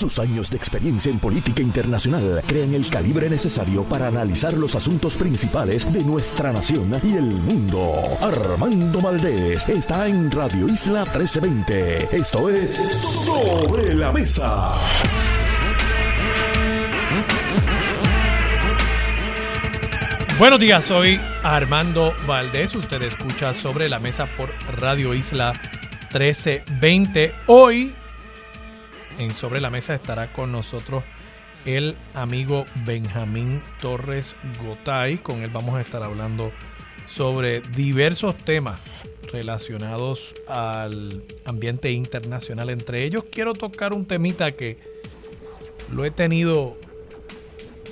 Sus años de experiencia en política internacional crean el calibre necesario para analizar los asuntos principales de nuestra nación y el mundo. Armando Valdés está en Radio Isla 1320. Esto es Sobre la Mesa. Buenos días, soy Armando Valdés. Usted escucha sobre la mesa por Radio Isla 1320. Hoy en Sobre la Mesa estará con nosotros el amigo Benjamín Torres Gotay. Con él vamos a estar hablando sobre diversos temas relacionados al ambiente internacional. Entre ellos quiero tocar un temita que lo he tenido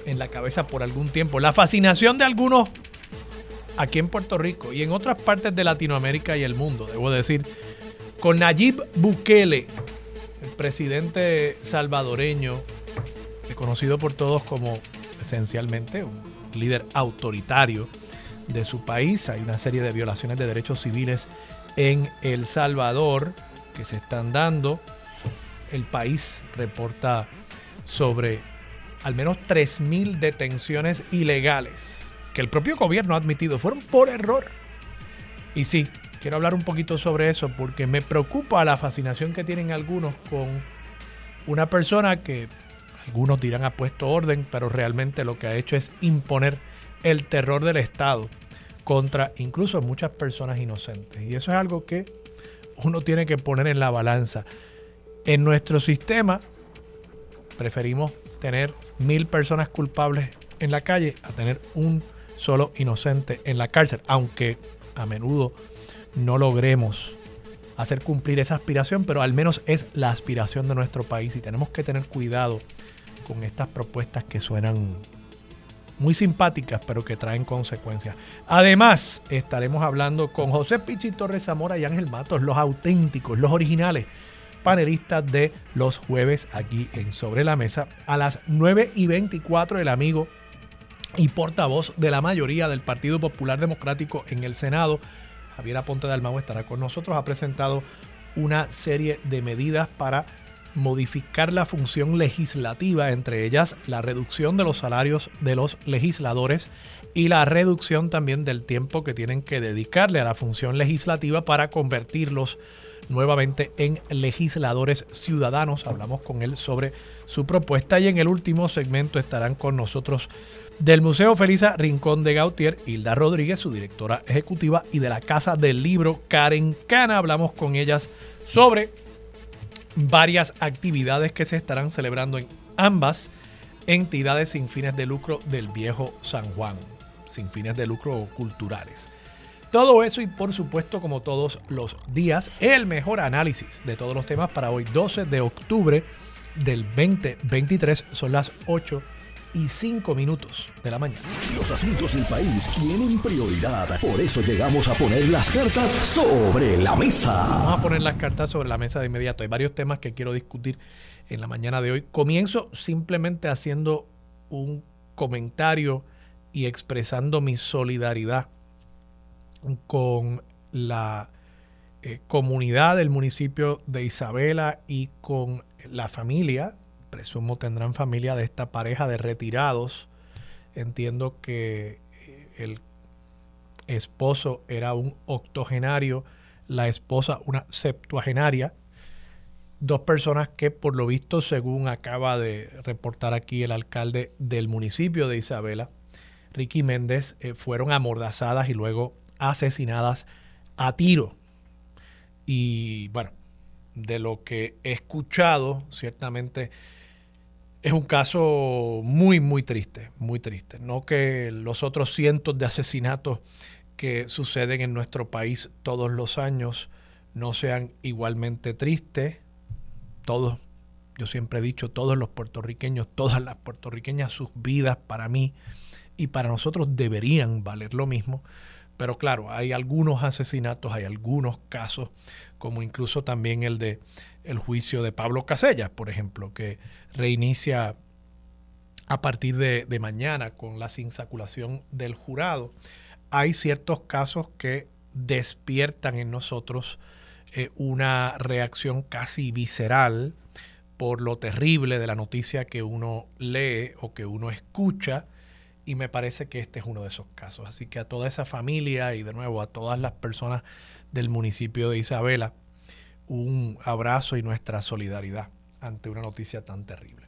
en la cabeza por algún tiempo. La fascinación de algunos aquí en Puerto Rico y en otras partes de Latinoamérica y el mundo, debo decir, con Nayib Bukele, el presidente salvadoreño, conocido por todos como esencialmente un líder autoritario de su país. Hay una serie de violaciones de derechos civiles en El Salvador que se están dando. El país reporta sobre al menos 3.000 detenciones ilegales que el propio gobierno ha admitido fueron por error. Y sí, quiero hablar un poquito sobre eso porque me preocupa la fascinación que tienen algunos con una persona que algunos dirán ha puesto orden, pero realmente lo que ha hecho es imponer el terror del Estado contra incluso muchas personas inocentes. Y eso es algo que uno tiene que poner en la balanza. En nuestro sistema preferimos tener mil personas culpables en la calle a tener un solo inocente en la cárcel, aunque a menudo no logremos hacer cumplir esa aspiración, pero al menos es la aspiración de nuestro país y tenemos que tener cuidado con estas propuestas que suenan muy simpáticas, pero que traen consecuencias. Además, estaremos hablando con José Pichi Torres Zamora y Ángel Matos, los auténticos, los originales panelistas de los jueves aquí en Sobre la Mesa. A las 9 y 24 el amigo y portavoz de la mayoría del Partido Popular Democrático en el Senado, Javier Aponte de Almagro estará con nosotros. Ha presentado una serie de medidas para modificar la función legislativa, entre ellas la reducción de los salarios de los legisladores y la reducción también del tiempo que tienen que dedicarle a la función legislativa para convertirlos nuevamente en legisladores ciudadanos. Hablamos con él sobre su propuesta y en el último segmento estarán con nosotros del Museo Felisa Rincón de Gautier, Hilda Rodríguez, su directora ejecutiva, y de la Casa del Libro Karen Cana. Hablamos con ellas sobre varias actividades que se estarán celebrando en ambas entidades sin fines de lucro del viejo San Juan, sin fines de lucro culturales. Todo eso y por supuesto como todos los días, el mejor análisis de todos los temas para hoy 12 de octubre del 2023 son las 8 y 5 minutos de la mañana. Los asuntos del país tienen prioridad, por eso llegamos a poner las cartas sobre la mesa. Vamos a poner las cartas sobre la mesa de inmediato. Hay varios temas que quiero discutir en la mañana de hoy. Comienzo simplemente haciendo un comentario y expresando mi solidaridad con la eh, comunidad del municipio de Isabela y con la familia, presumo tendrán familia de esta pareja de retirados. Entiendo que eh, el esposo era un octogenario, la esposa una septuagenaria. Dos personas que por lo visto, según acaba de reportar aquí el alcalde del municipio de Isabela, Ricky Méndez, eh, fueron amordazadas y luego asesinadas a tiro. Y bueno, de lo que he escuchado, ciertamente es un caso muy, muy triste, muy triste. No que los otros cientos de asesinatos que suceden en nuestro país todos los años no sean igualmente tristes. Todos, yo siempre he dicho, todos los puertorriqueños, todas las puertorriqueñas, sus vidas para mí y para nosotros deberían valer lo mismo. Pero claro, hay algunos asesinatos, hay algunos casos, como incluso también el de el juicio de Pablo Casellas, por ejemplo, que reinicia a partir de, mañana con la sinsaculación del jurado. Hay ciertos casos que despiertan en nosotros eh, una reacción casi visceral por lo terrible de la noticia que uno lee o que uno escucha y me parece que este es uno de esos casos. Así que a toda esa familia y de nuevo a todas las personas del municipio de Isabela, un abrazo y nuestra solidaridad ante una noticia tan terrible.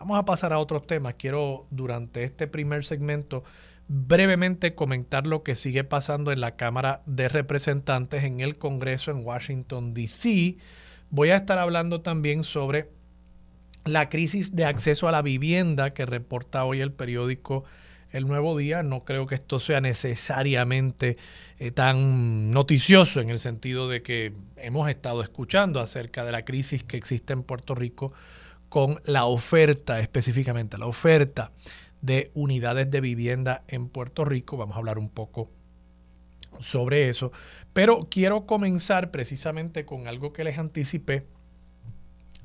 Vamos a pasar a otros temas. Quiero durante este primer segmento brevemente comentar lo que sigue pasando en la Cámara de Representantes en el Congreso en Washington, D.C. Voy a estar hablando también sobre la crisis de acceso a la vivienda que reporta hoy el periódico El Nuevo Día. No creo que esto sea necesariamente eh, tan noticioso en el sentido de que hemos estado escuchando acerca de la crisis que existe en Puerto Rico con la oferta específicamente, la oferta de unidades de vivienda en Puerto Rico. Vamos a hablar un poco sobre eso. Pero quiero comenzar precisamente con algo que les anticipé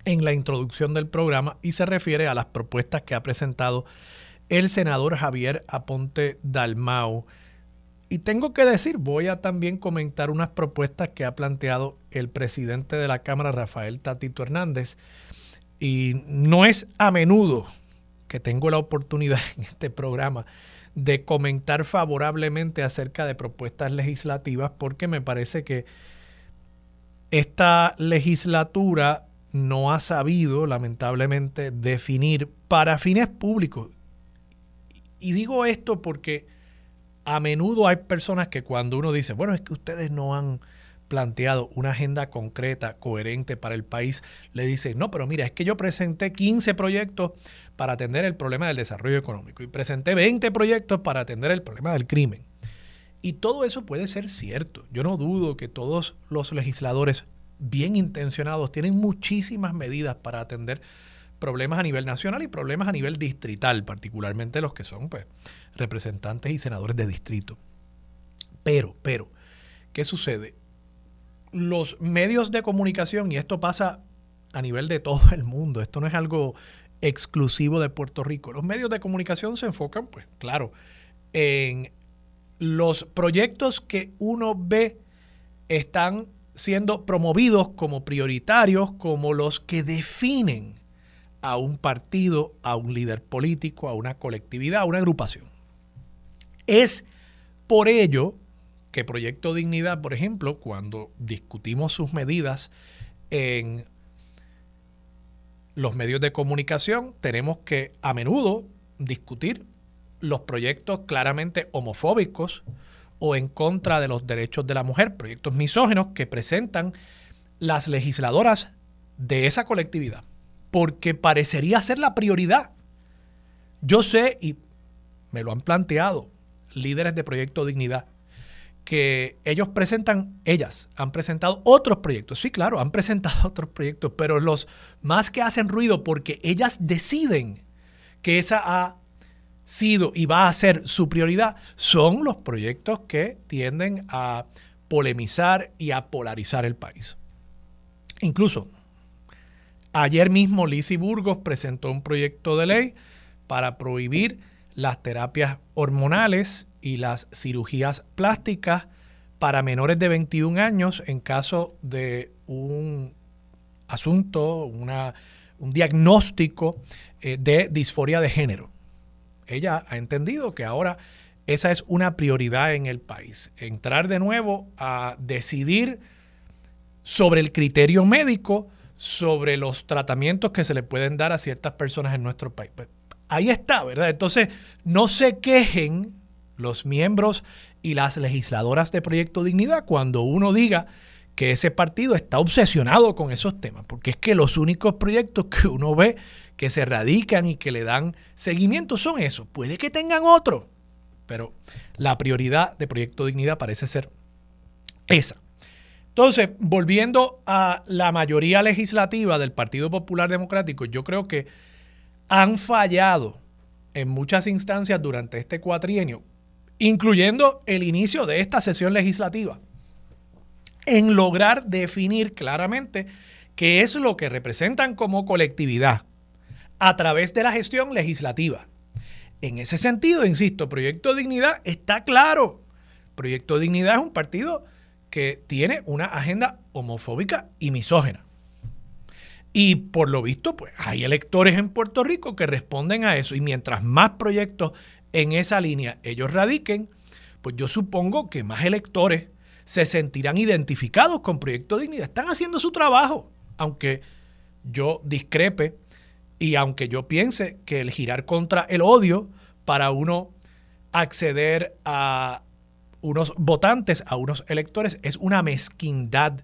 en la introducción del programa y se refiere a las propuestas que ha presentado el senador Javier Aponte Dalmau. Y tengo que decir, voy a también comentar unas propuestas que ha planteado el presidente de la Cámara, Rafael Tatito Hernández. Y no es a menudo que tengo la oportunidad en este programa de comentar favorablemente acerca de propuestas legislativas porque me parece que esta legislatura no ha sabido, lamentablemente, definir para fines públicos. Y digo esto porque a menudo hay personas que cuando uno dice, bueno, es que ustedes no han planteado una agenda concreta, coherente para el país, le dicen, no, pero mira, es que yo presenté 15 proyectos para atender el problema del desarrollo económico y presenté 20 proyectos para atender el problema del crimen. Y todo eso puede ser cierto. Yo no dudo que todos los legisladores bien intencionados tienen muchísimas medidas para atender problemas a nivel nacional y problemas a nivel distrital, particularmente los que son pues, representantes y senadores de distrito. Pero, pero, ¿qué sucede? Los medios de comunicación, y esto pasa a nivel de todo el mundo, esto no es algo exclusivo de Puerto Rico, los medios de comunicación se enfocan, pues claro, en los proyectos que uno ve están siendo promovidos como prioritarios, como los que definen a un partido, a un líder político, a una colectividad, a una agrupación. Es por ello que Proyecto Dignidad, por ejemplo, cuando discutimos sus medidas en los medios de comunicación, tenemos que a menudo discutir los proyectos claramente homofóbicos, o en contra de los derechos de la mujer, proyectos misógenos que presentan las legisladoras de esa colectividad, porque parecería ser la prioridad. Yo sé, y me lo han planteado líderes de Proyecto Dignidad, que ellos presentan, ellas han presentado otros proyectos. Sí, claro, han presentado otros proyectos, pero los más que hacen ruido porque ellas deciden que esa ha sido y va a ser su prioridad son los proyectos que tienden a polemizar y a polarizar el país. Incluso ayer mismo Lizzie Burgos presentó un proyecto de ley para prohibir las terapias hormonales y las cirugías plásticas para menores de 21 años en caso de un asunto, una, un diagnóstico eh, de disforia de género ella ha entendido que ahora esa es una prioridad en el país. Entrar de nuevo a decidir sobre el criterio médico, sobre los tratamientos que se le pueden dar a ciertas personas en nuestro país. Pues, ahí está, ¿verdad? Entonces, no se quejen los miembros y las legisladoras de Proyecto Dignidad cuando uno diga que ese partido está obsesionado con esos temas, porque es que los únicos proyectos que uno ve que se radican y que le dan seguimiento son esos. Puede que tengan otro, pero la prioridad de Proyecto Dignidad parece ser esa. Entonces, volviendo a la mayoría legislativa del Partido Popular Democrático, yo creo que han fallado en muchas instancias durante este cuatrienio, incluyendo el inicio de esta sesión legislativa, en lograr definir claramente qué es lo que representan como colectividad, a través de la gestión legislativa. En ese sentido, insisto, Proyecto Dignidad está claro. Proyecto Dignidad es un partido que tiene una agenda homofóbica y misógena. Y por lo visto, pues hay electores en Puerto Rico que responden a eso. Y mientras más proyectos en esa línea ellos radiquen, pues yo supongo que más electores se sentirán identificados con Proyecto Dignidad. Están haciendo su trabajo, aunque yo discrepe y aunque yo piense que el girar contra el odio para uno acceder a unos votantes, a unos electores, es una mezquindad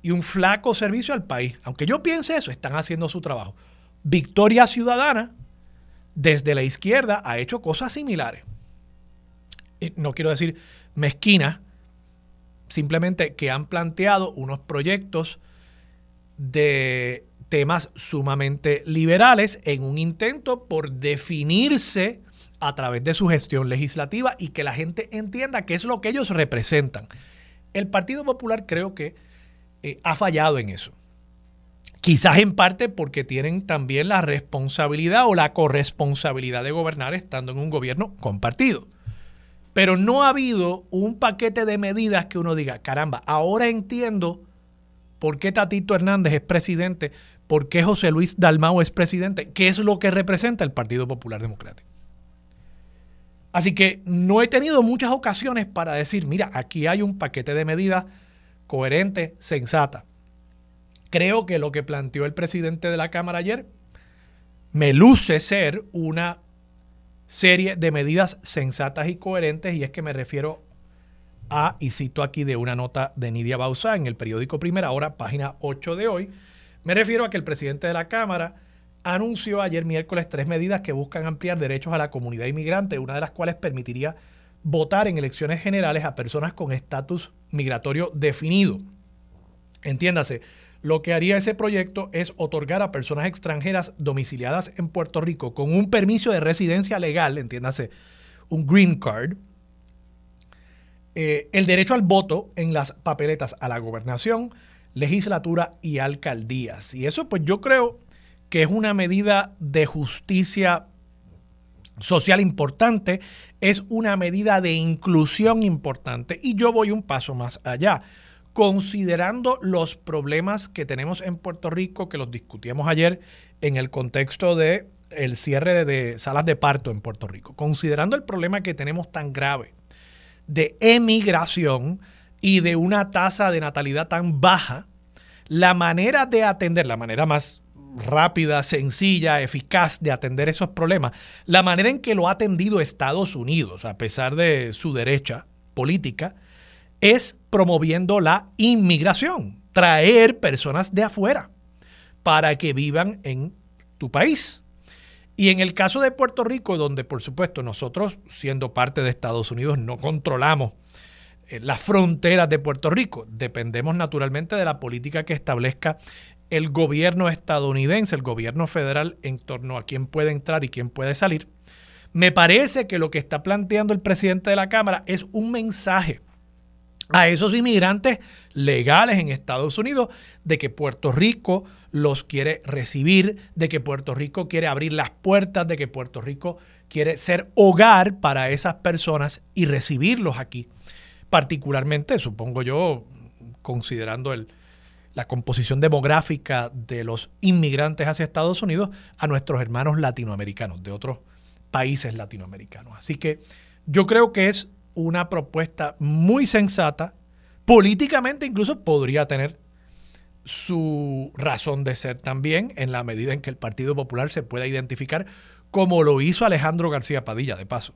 y un flaco servicio al país. Aunque yo piense eso, están haciendo su trabajo. Victoria Ciudadana, desde la izquierda, ha hecho cosas similares. no quiero decir mezquina, simplemente que han planteado unos proyectos de temas sumamente liberales en un intento por definirse a través de su gestión legislativa y que la gente entienda qué es lo que ellos representan. El Partido Popular creo que eh, ha fallado en eso. Quizás en parte porque tienen también la responsabilidad o la corresponsabilidad de gobernar estando en un gobierno compartido. Pero no ha habido un paquete de medidas que uno diga, caramba, ahora entiendo por qué Tatito Hernández es presidente, por qué José Luis Dalmau es presidente, qué es lo que representa el Partido Popular Democrático. Así que no he tenido muchas ocasiones para decir, mira, aquí hay un paquete de medidas coherente, sensata. Creo que lo que planteó el presidente de la Cámara ayer me luce ser una serie de medidas sensatas y coherentes y es que me refiero a, y cito aquí de una nota de Nidia Bausa en el periódico Primera Hora, página 8 de hoy, me refiero a que el presidente de la Cámara anunció ayer miércoles tres medidas que buscan ampliar derechos a la comunidad inmigrante, una de las cuales permitiría votar en elecciones generales a personas con estatus migratorio definido. Entiéndase, lo que haría ese proyecto es otorgar a personas extranjeras domiciliadas en Puerto Rico con un permiso de residencia legal, entiéndase, un green card, eh, el derecho al voto en las papeletas a la gobernación, legislatura y alcaldías. Y eso pues yo creo que es una medida de justicia social importante, es una medida de inclusión importante y yo voy un paso más allá. Considerando los problemas que tenemos en Puerto Rico, que los discutíamos ayer en el contexto de el cierre de, salas de parto en Puerto Rico, considerando el problema que tenemos tan grave de emigración y de una tasa de natalidad tan baja, la manera de atender, la manera más rápida, sencilla, eficaz de atender esos problemas, la manera en que lo ha atendido Estados Unidos, a pesar de su derecha política, es promoviendo la inmigración, traer personas de afuera para que vivan en tu país. Y en el caso de Puerto Rico, donde por supuesto nosotros, siendo parte de Estados Unidos, no controlamos las fronteras de Puerto Rico, dependemos naturalmente de la política que establezca el gobierno estadounidense, el gobierno federal, en torno a quién puede entrar y quién puede salir, me parece que lo que está planteando el presidente de la Cámara es un mensaje a esos inmigrantes legales en Estados Unidos de que Puerto Rico los quiere recibir, de que Puerto Rico quiere abrir las puertas, de que Puerto Rico quiere ser hogar para esas personas y recibirlos aquí. Particularmente, supongo yo, considerando el, la composición demográfica de los inmigrantes hacia Estados Unidos a nuestros hermanos latinoamericanos, de otros países latinoamericanos. Así que yo creo que es una propuesta muy sensata, políticamente incluso podría tener su razón de ser también en la medida en que el Partido Popular se pueda identificar como lo hizo Alejandro García Padilla, de paso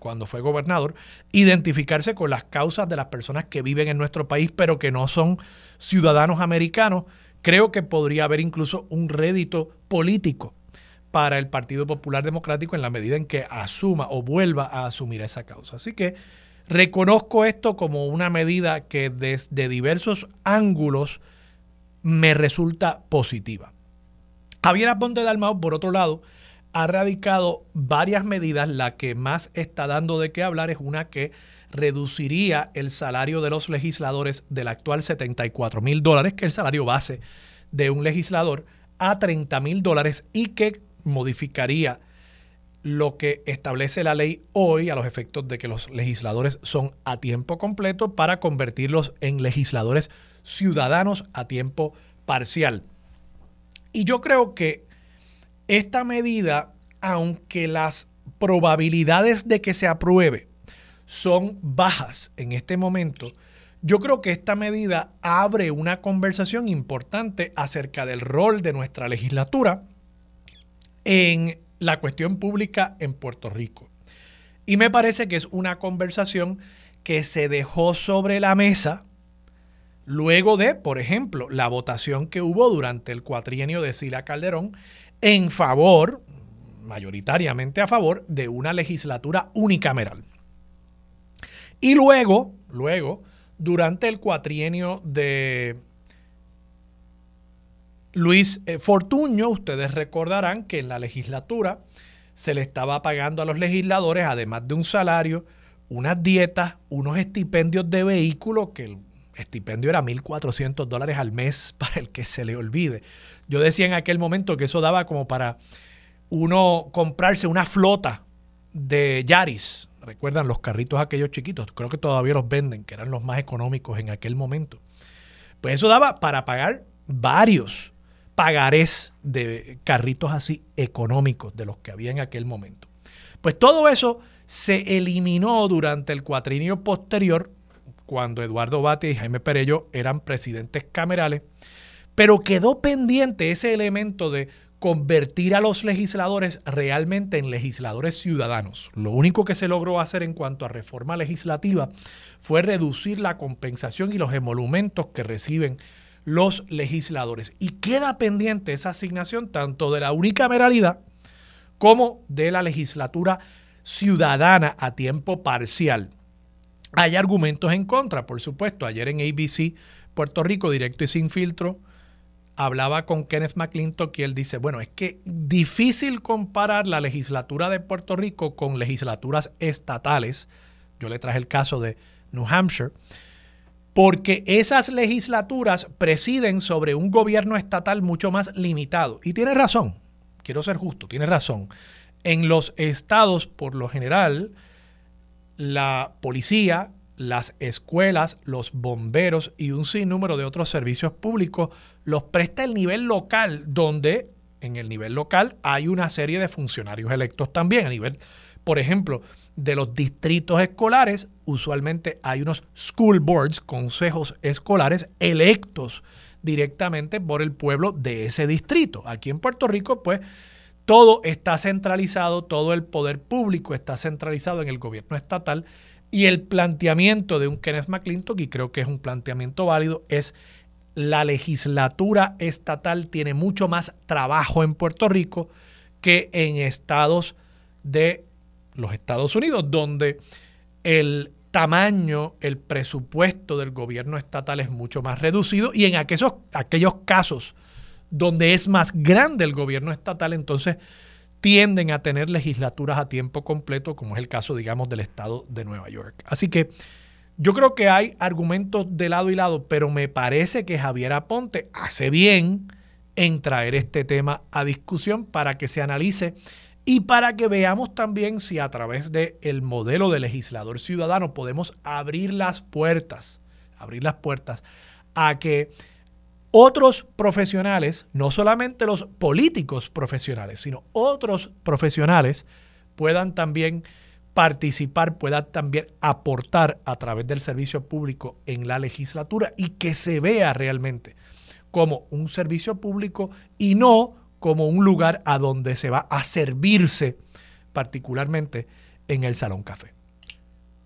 cuando fue gobernador, identificarse con las causas de las personas que viven en nuestro país, pero que no son ciudadanos americanos, creo que podría haber incluso un rédito político para el Partido Popular Democrático en la medida en que asuma o vuelva a asumir esa causa. Así que reconozco esto como una medida que desde diversos ángulos me resulta positiva. Javier Aponte Dalmau, por otro lado, ha radicado varias medidas. La que más está dando de qué hablar es una que reduciría el salario de los legisladores del actual 74 mil dólares, que es el salario base de un legislador, a 30 mil dólares y que modificaría lo que establece la ley hoy a los efectos de que los legisladores son a tiempo completo para convertirlos en legisladores ciudadanos a tiempo parcial. Y yo creo que esta medida, aunque las probabilidades de que se apruebe son bajas en este momento, yo creo que esta medida abre una conversación importante acerca del rol de nuestra legislatura en la cuestión pública en Puerto Rico. Y me parece que es una conversación que se dejó sobre la mesa luego de, por ejemplo, la votación que hubo durante el cuatrienio de Sila Calderón en favor, mayoritariamente a favor, de una legislatura unicameral. Y luego, luego, durante el cuatrienio de Luis eh, Fortuño, ustedes recordarán que en la legislatura se le estaba pagando a los legisladores, además de un salario, unas dietas, unos estipendios de vehículo, que el estipendio era 1.400 dólares al mes para el que se le olvide. Yo decía en aquel momento que eso daba como para uno comprarse una flota de Yaris. Recuerdan los carritos aquellos chiquitos, creo que todavía los venden, que eran los más económicos en aquel momento. Pues eso daba para pagar varios pagarés de carritos así económicos de los que había en aquel momento. Pues todo eso se eliminó durante el cuatrinio posterior cuando Eduardo Bate y Jaime Perello eran presidentes camerales, pero quedó pendiente ese elemento de convertir a los legisladores realmente en legisladores ciudadanos. Lo único que se logró hacer en cuanto a reforma legislativa fue reducir la compensación y los emolumentos que reciben los legisladores. Y queda pendiente esa asignación tanto de la unicameralidad como de la legislatura ciudadana a tiempo parcial. Hay argumentos en contra, por supuesto. Ayer en ABC Puerto Rico, directo y sin filtro, hablaba con Kenneth McClintock y él dice, bueno, es que difícil comparar la legislatura de Puerto Rico con legislaturas estatales. Yo le traje el caso de New Hampshire, porque esas legislaturas presiden sobre un gobierno estatal mucho más limitado. Y tiene razón, quiero ser justo, tiene razón. En los estados, por lo general, la policía, las escuelas, los bomberos y un sinnúmero de otros servicios públicos los presta el nivel local, donde en el nivel local hay una serie de funcionarios electos también. A nivel, por ejemplo, de los distritos escolares, usualmente hay unos school boards, consejos escolares electos directamente por el pueblo de ese distrito. Aquí en Puerto Rico, pues todo está centralizado, todo el poder público está centralizado en el gobierno estatal y el planteamiento de un Kenneth McClintock, y creo que es un planteamiento válido, es la legislatura estatal tiene mucho más trabajo en Puerto Rico que en estados de los Estados Unidos, donde el tamaño, el presupuesto del gobierno estatal es mucho más reducido y en aquellos, aquellos casos donde es más grande el gobierno estatal, entonces tienden a tener legislaturas a tiempo completo, como es el caso, digamos, del estado de Nueva York. Así que yo creo que hay argumentos de lado y lado, pero me parece que Javier Aponte hace bien en traer este tema a discusión para que se analice y para que veamos también si a través del el modelo de legislador ciudadano podemos abrir las puertas, abrir las puertas a que otros profesionales, no solamente los políticos profesionales, sino otros profesionales puedan también participar, puedan también aportar a través del servicio público en la legislatura y que se vea realmente como un servicio público y no como un lugar a donde se va a servirse particularmente en el Salón Café.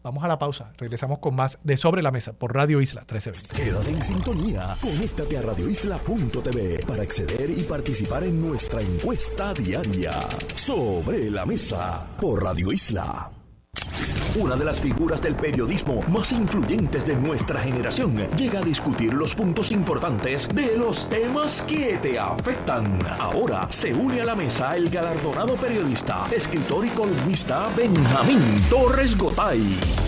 Vamos a la pausa. Regresamos con más de Sobre la Mesa por Radio Isla 1320. Quédate en sintonía. Conéctate a radioisla.tv para acceder y participar en nuestra encuesta diaria. Sobre la Mesa por Radio Isla una de las figuras del periodismo más influyentes de nuestra generación, llega a discutir los puntos importantes de los temas que te afectan. Ahora se une a la mesa el galardonado periodista, escritor y columnista Benjamín Torres Gotay.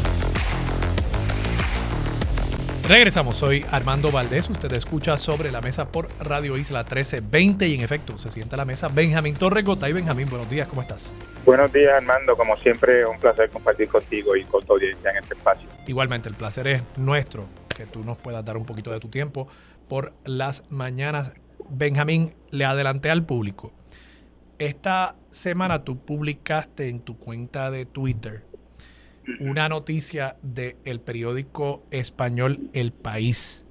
Regresamos, soy Armando Valdés, usted escucha sobre la mesa por Radio Isla 1320 y en efecto se sienta a la mesa Benjamín Torregota y Benjamín, buenos días, ¿cómo estás? Buenos días Armando, como siempre un placer compartir contigo y con tu audiencia en este espacio. Igualmente, el placer es nuestro que tú nos puedas dar un poquito de tu tiempo por las mañanas Benjamín, le adelanté al público. Esta semana tú publicaste en tu cuenta de Twitter una noticia del periódico español El País,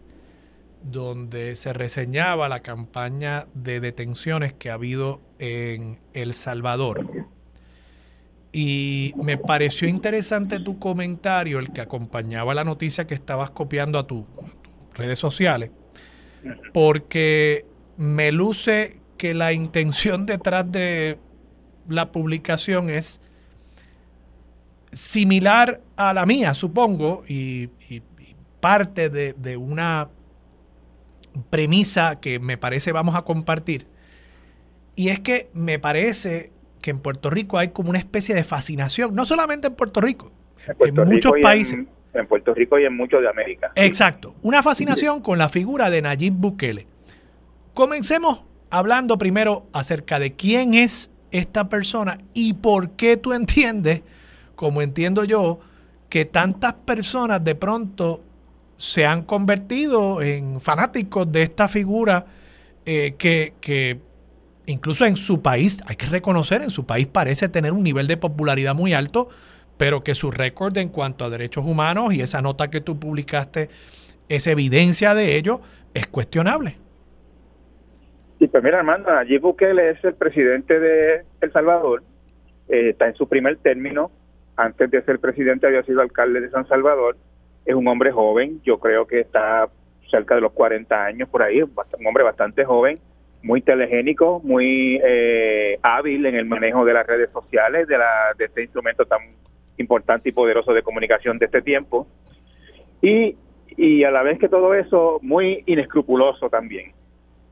donde se reseñaba la campaña de detenciones que ha habido en El Salvador. Y me pareció interesante tu comentario, el que acompañaba la noticia que estabas copiando a, tus redes sociales, porque me luce que la intención detrás de la publicación es similar a la mía, supongo, y, parte de, una premisa que me parece vamos a compartir. Y es que me parece que en Puerto Rico hay como una especie de fascinación, no solamente en Puerto Rico, en, muchos países. En, Puerto Rico y en muchos de América. Exacto, una fascinación con la figura de Nayib Bukele. Comencemos hablando primero acerca de quién es esta persona y por qué tú entiendes como entiendo yo, que tantas personas de pronto se han convertido en fanáticos de esta figura eh, que, incluso en su país, hay que reconocer, en su país parece tener un nivel de popularidad muy alto, pero que su récord en cuanto a derechos humanos y esa nota que tú publicaste es evidencia de ello, es cuestionable. Sí, pues mira, Armando, Nayib Bukele es el presidente de El Salvador, eh, está en su primer término, antes de ser presidente había sido alcalde de San Salvador, es un hombre joven, yo creo que está cerca de los 40 años por ahí, un hombre bastante joven, muy telegénico, muy eh, hábil en el manejo de las redes sociales, de, la, de este instrumento tan importante y poderoso de comunicación de este tiempo. Y, a la vez que todo eso, muy inescrupuloso también.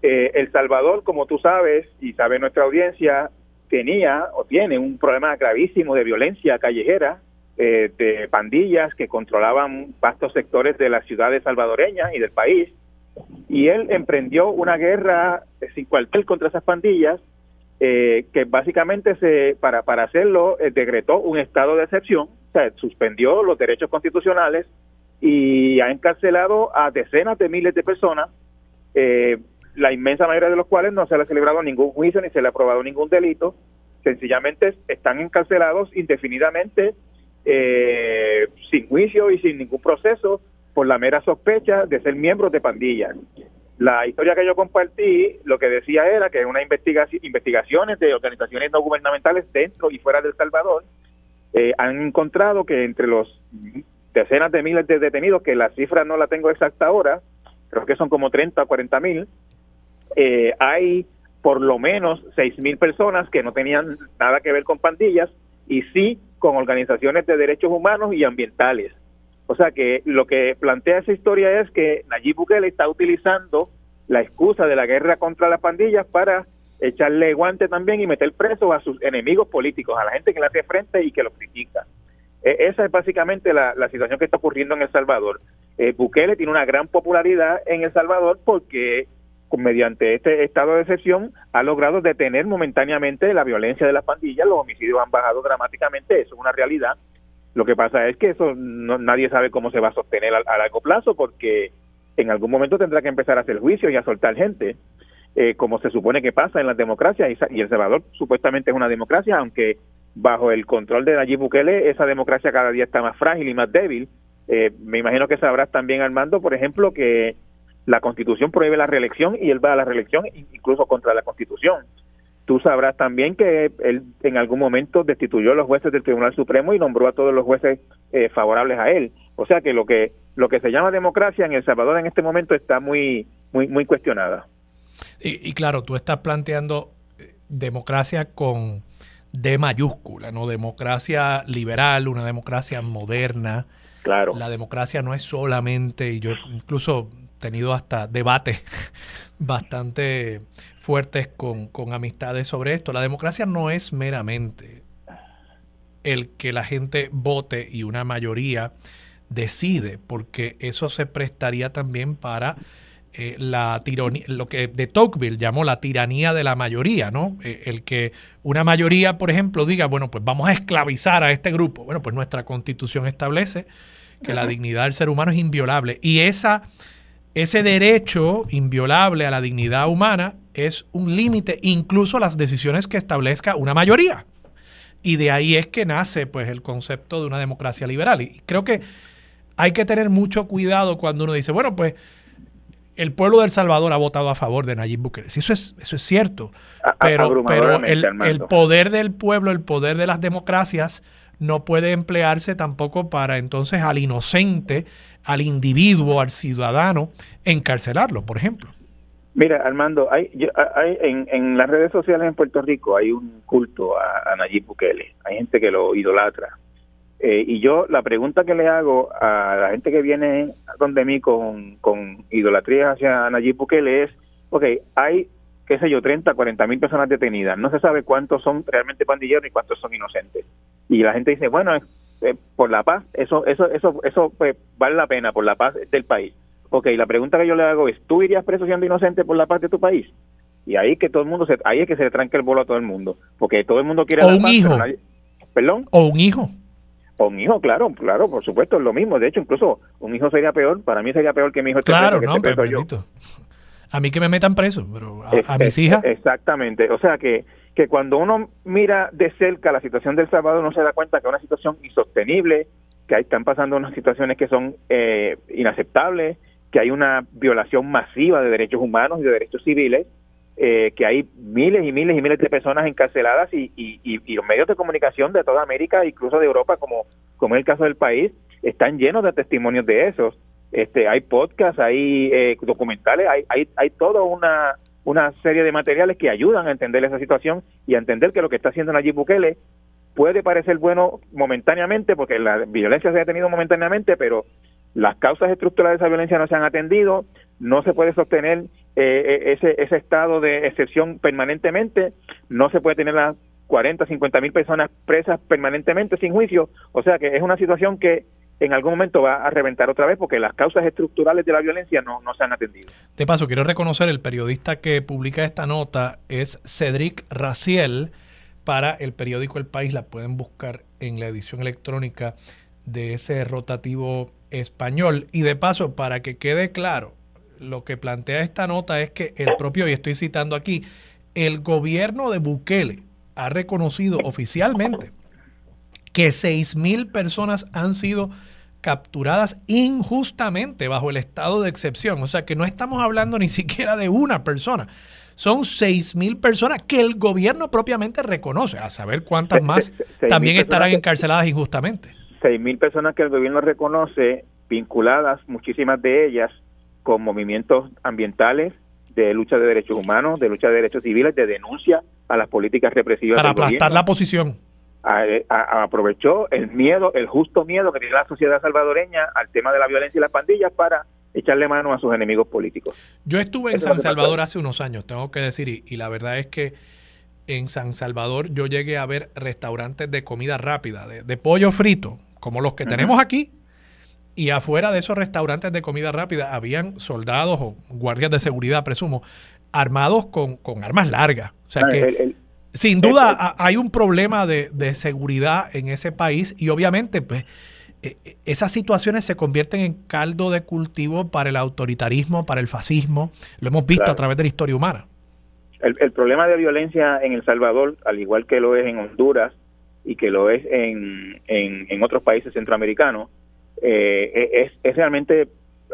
Eh, el Salvador, como tú sabes y sabe nuestra audiencia, tenía o tiene un problema gravísimo de violencia callejera, eh, de pandillas que controlaban vastos sectores de las ciudades salvadoreñas y del país. Y él emprendió una guerra sin cuartel contra esas pandillas, eh, que básicamente se, para, para hacerlo eh, decretó un estado de excepción, o sea, suspendió los derechos constitucionales y ha encarcelado a decenas de miles de personas la inmensa mayoría de los cuales no se le ha celebrado ningún juicio ni se le ha aprobado ningún delito, sencillamente están encarcelados indefinidamente, eh, sin juicio y sin ningún proceso, por la mera sospecha de ser miembros de pandillas. La historia que yo compartí lo que decía era que una investigaciones de organizaciones no gubernamentales dentro y fuera de El Salvador eh, han encontrado que entre los decenas de miles de detenidos, que la cifra no la tengo exacta ahora, creo que son como 30 o 40 mil, eh, hay por lo menos seis mil personas que no tenían nada que ver con pandillas y sí con organizaciones de derechos humanos y ambientales. O sea que lo que plantea esa historia es que Nayib Bukele está utilizando la excusa de la guerra contra las pandillas para echarle guante también y meter preso a sus enemigos políticos, a la gente que le hace frente y que lo critica. E, esa es básicamente la, situación que está ocurriendo en El Salvador. Eh, Bukele tiene una gran popularidad en El Salvador porque mediante este estado de excepción, ha logrado detener momentáneamente la violencia de las pandillas, los homicidios han bajado dramáticamente, eso es una realidad. Lo que pasa es que eso nadie sabe cómo se va a sostener a, largo plazo porque en algún momento tendrá que empezar a hacer juicios y a soltar gente, eh, como se supone que pasa en las democracias, y, El Salvador supuestamente es una democracia, aunque bajo el control de Nayib Bukele esa democracia cada día está más frágil y más débil. Eh, me imagino que sabrás también, Armando, por ejemplo, que la Constitución prohíbe la reelección y él va a la reelección incluso contra la Constitución. Tú sabrás también que él en algún momento destituyó a los jueces del Tribunal Supremo y nombró a todos los jueces eh, favorables a él. O sea que lo que lo que se llama democracia en El Salvador en este momento está muy muy muy cuestionada. Y, y claro, tú estás planteando eh, democracia con D mayúscula, no democracia liberal, una democracia moderna. Claro. La democracia no es solamente, y yo incluso tenido hasta debates bastante fuertes con, amistades sobre esto. La democracia no es meramente el que la gente vote y una mayoría decide, porque eso se prestaría también para eh, la tiranía, lo que de Tocqueville llamó la tiranía de la mayoría, ¿no? Eh, el que una mayoría, por ejemplo, diga, bueno, pues vamos a esclavizar a este grupo. Bueno, pues nuestra constitución establece que la dignidad del ser humano es inviolable y esa ese derecho inviolable a la dignidad humana es un límite incluso a las decisiones que establezca una mayoría. Y de ahí es que nace pues el concepto de una democracia liberal. Y creo que hay que tener mucho cuidado cuando uno dice, bueno, pues el pueblo de El Salvador ha votado a favor de Nayib Bukele. Sí, eso es, eso es cierto. Pero, pero el, el, poder del pueblo, el poder de las democracias, no puede emplearse tampoco para entonces al inocente, al individuo, al ciudadano, encarcelarlo, por ejemplo. Mira, Armando, hay, en, las redes sociales en Puerto Rico hay un culto a, Nayib Bukele. Hay gente que lo idolatra. Eh, y yo la pregunta que le hago a la gente que viene donde mí con, con idolatría hacia Nayib Bukele es, ok, hay, qué sé yo, 30, 40 mil personas detenidas. No se sabe cuántos son realmente pandilleros y cuántos son inocentes. Y la gente dice, bueno, eh, por la paz, eso, eso, eso, eso pues, vale la pena, por la paz del país ok, la pregunta que yo le hago es, ¿tú irías preso siendo inocente por la paz de tu país? Y ahí que todo el mundo se, ahí es que se le tranca el bolo a todo el mundo, porque todo el mundo quiere o un hijo, perdón, o un hijo, o un hijo, claro, claro, por supuesto es lo mismo. De hecho, incluso un hijo sería peor. Para mí sería peor que mi hijo esté claro, preso, no, pero yo. A mí que me metan preso, pero a, mis hijas. Exactamente. O sea que que cuando uno mira de cerca la situación del Salvador, uno se da cuenta que es una situación insostenible, que ahí están pasando unas situaciones que son eh, inaceptables, que hay una violación masiva de derechos humanos y de derechos civiles, eh, que hay miles y miles y miles de personas encarceladas y, y, los medios de comunicación de toda América, incluso de Europa, como, como es el caso del país, están llenos de testimonios de esos. Este, hay podcasts, hay eh, documentales, hay, hay, hay toda una, una serie de materiales que ayudan a entender esa situación y a entender que lo que está haciendo Nayib Bukele puede parecer bueno momentáneamente, porque la violencia se ha tenido momentáneamente, pero las causas estructurales de esa violencia no se han atendido, no se puede sostener eh, eh, ese, ese estado de excepción permanentemente, no se puede tener las 40, 50 mil personas presas permanentemente sin juicio, o sea que es una situación que en algún momento va a reventar otra vez porque las causas estructurales de la violencia no, no se han atendido. De paso, quiero reconocer el periodista que publica esta nota es Cedric Raciel para el periódico El País, la pueden buscar en la edición electrónica de ese rotativo español. Y de paso, para que quede claro, lo que plantea esta nota es que el propio, y estoy citando aquí, el gobierno de Bukele ha reconocido oficialmente que mil personas han sido capturadas injustamente bajo el estado de excepción. O sea que no estamos hablando ni siquiera de una persona. Son mil personas que el gobierno propiamente reconoce, a saber cuántas más también estarán encarceladas injustamente. 6.000 personas que el gobierno reconoce, vinculadas, muchísimas de ellas, con movimientos ambientales, de lucha de derechos humanos, de lucha de derechos civiles, de denuncia a las políticas represivas. Para aplastar la posición. Aprovechó el miedo, el justo miedo que tiene la sociedad salvadoreña al tema de la violencia y las pandillas para echarle mano a sus enemigos políticos. Yo estuve en San Salvador hace unos años, tengo que decir, y la verdad es que en San Salvador yo llegué a ver restaurantes de comida rápida, de, pollo frito, como los que tenemos aquí. Y afuera de esos restaurantes de comida rápida habían soldados o guardias de seguridad, presumo, armados con, armas largas. O sea que sin duda hay un problema de, de, seguridad en ese país y obviamente pues e, e, esas situaciones se convierten en caldo de cultivo para el autoritarismo, para el fascismo. Lo hemos visto a través de la historia humana. El, problema de violencia en El Salvador, al igual que lo es en Honduras y que lo es en, en, otros países centroamericanos, eh, e, es, es, realmente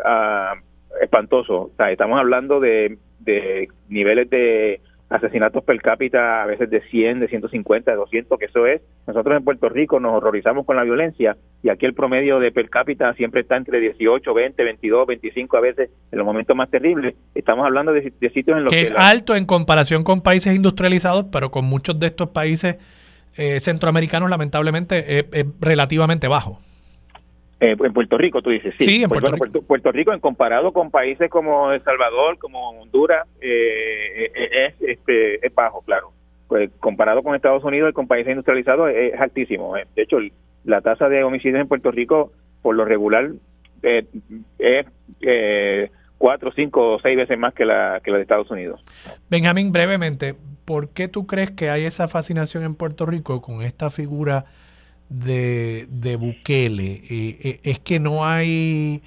ah, espantoso. estamos hablando de, de niveles de asesinatos per cápita a veces de 100, de 150, de 200, que eso es. Nosotros en Puerto Rico nos horrorizamos con la violencia y aquí el promedio de per cápita siempre está entre 18, 20, 22, 25 a veces en los momentos más terribles. Estamos hablando de, sitios en los que... que es alto en comparación con países industrializados, pero con muchos de estos países eh, centroamericanos lamentablemente es relativamente bajo. Eh, en Puerto Rico, tú dices, sí. en pues Puerto, Rico. Puerto, Rico, en comparado con países como El Salvador, como Honduras, eh, eh, es, este, es bajo, claro. Pues comparado con Estados Unidos y con países industrializados es, altísimo. De hecho, la tasa de homicidios en Puerto Rico, por lo regular, es cuatro, cinco o seis veces más que la, que la de Estados Unidos. Benjamín, brevemente, ¿por qué tú crees que hay esa fascinación en Puerto Rico con esta figura? De, de Bukele. Eh, eh, es que no hay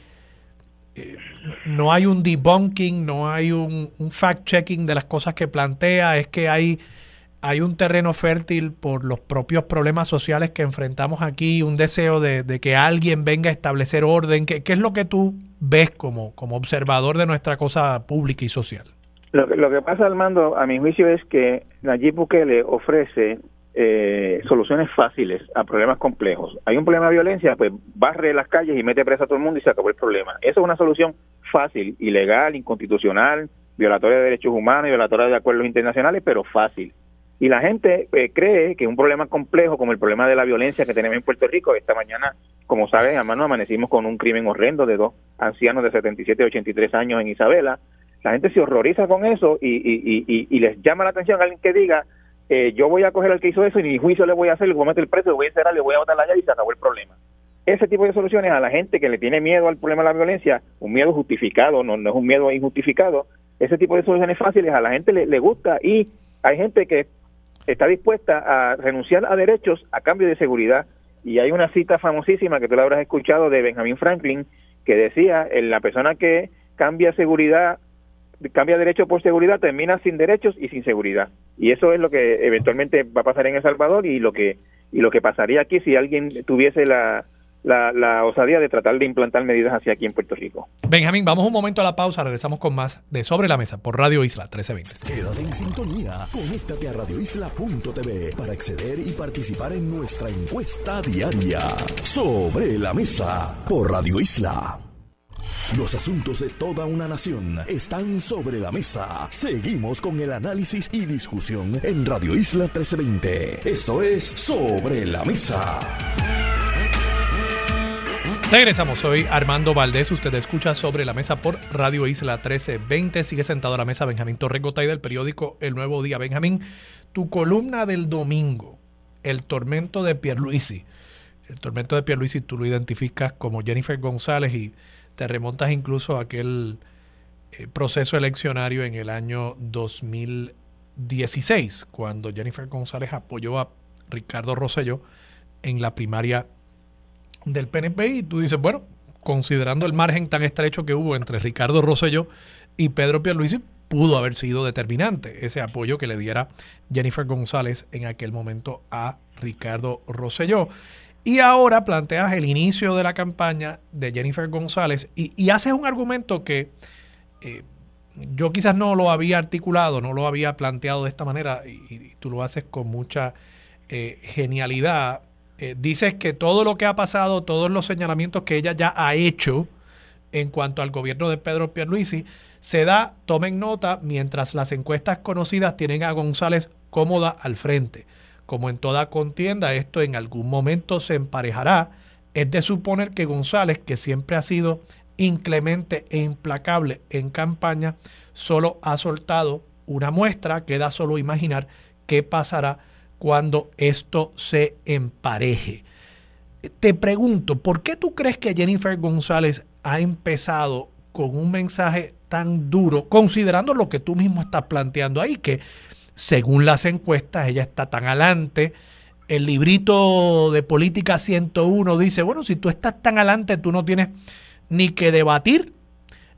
eh, no hay un debunking, no hay un, fact-checking de las cosas que plantea, es que hay, hay un terreno fértil por los propios problemas sociales que enfrentamos aquí, un deseo de, que alguien venga a establecer orden. ¿Qué, ¿Qué, es lo que tú ves como, como observador de nuestra cosa pública y social? Lo que, lo que pasa, Armando, a mi juicio es que Nayib Bukele ofrece eh, soluciones fáciles a problemas complejos. Hay un problema de violencia, pues barre las calles y mete presa a todo el mundo y se acabó el problema. Eso es una solución fácil, ilegal, inconstitucional, violatoria de derechos humanos, violatoria de acuerdos internacionales, pero fácil. Y la gente eh, cree que un problema complejo como el problema de la violencia que tenemos en Puerto Rico, esta mañana, como saben, nos amanecimos con un crimen horrendo de dos ancianos de 77 y 83 años en Isabela. La gente se horroriza con eso y, y, y, y les llama la atención a alguien que diga, eh, yo voy a coger al que hizo eso y ni juicio le voy a hacer, le voy a meter el preso, le voy a encerrar, le voy a botar la llave y se acabó el problema. Ese tipo de soluciones a la gente que le tiene miedo al problema de la violencia, un miedo justificado, no, no es un miedo injustificado, ese tipo de soluciones fáciles a la gente le, le gusta y hay gente que está dispuesta a renunciar a derechos a cambio de seguridad. Y hay una cita famosísima que tú la habrás escuchado de Benjamin Franklin que decía, en la persona que cambia seguridad cambia derecho por seguridad, termina sin derechos y sin seguridad. Y eso es lo que eventualmente va a pasar en El Salvador y lo que y lo que pasaría aquí si alguien tuviese la, la, osadía de tratar de implantar medidas hacia aquí en Puerto Rico. Benjamín, vamos un momento a la pausa, regresamos con más de Sobre la Mesa por Radio Isla 1320. Quédate en sintonía, conéctate a radioisla.tv para acceder y participar en nuestra encuesta diaria. Sobre la Mesa por Radio Isla. Los asuntos de toda una nación están sobre la mesa. Seguimos con el análisis y discusión en Radio Isla 1320. Esto es Sobre la Mesa. Regresamos, soy Armando Valdés, usted escucha sobre la mesa por Radio Isla 1320, sigue sentado a la mesa Benjamín Torregotay del periódico El Nuevo Día. Benjamín, tu columna del domingo, El tormento de Pierluisi. El tormento de Pierluisi tú lo identificas como Jennifer González y te remontas incluso a aquel eh, proceso eleccionario en el año 2016, cuando Jennifer González apoyó a Ricardo Rosselló en la primaria del PNP y tú dices, bueno, considerando el margen tan estrecho que hubo entre Ricardo Rosselló y Pedro Pierluisi, pudo haber sido determinante ese apoyo que le diera Jennifer González en aquel momento a Ricardo Rosselló. Y ahora planteas el inicio de la campaña de Jennifer González y, haces un argumento que eh, yo quizás no lo había articulado, no lo había planteado de esta manera y, tú lo haces con mucha eh, genialidad. Eh, dices que todo lo que ha pasado, todos los señalamientos que ella ya ha hecho en cuanto al gobierno de Pedro Pierluisi, se da, tomen nota, mientras las encuestas conocidas tienen a González cómoda al frente. Como en toda contienda, esto en algún momento se emparejará. Es de suponer que González, que siempre ha sido inclemente e implacable en campaña, solo ha soltado una muestra. Queda solo imaginar qué pasará cuando esto se empareje. Te pregunto, ¿por qué tú crees que Jennifer González ha empezado con un mensaje tan duro, considerando lo que tú mismo estás planteando ahí, que según las encuestas, ella está tan adelante. El librito de Política 101 dice, bueno, si tú estás tan adelante, tú no tienes ni que debatir,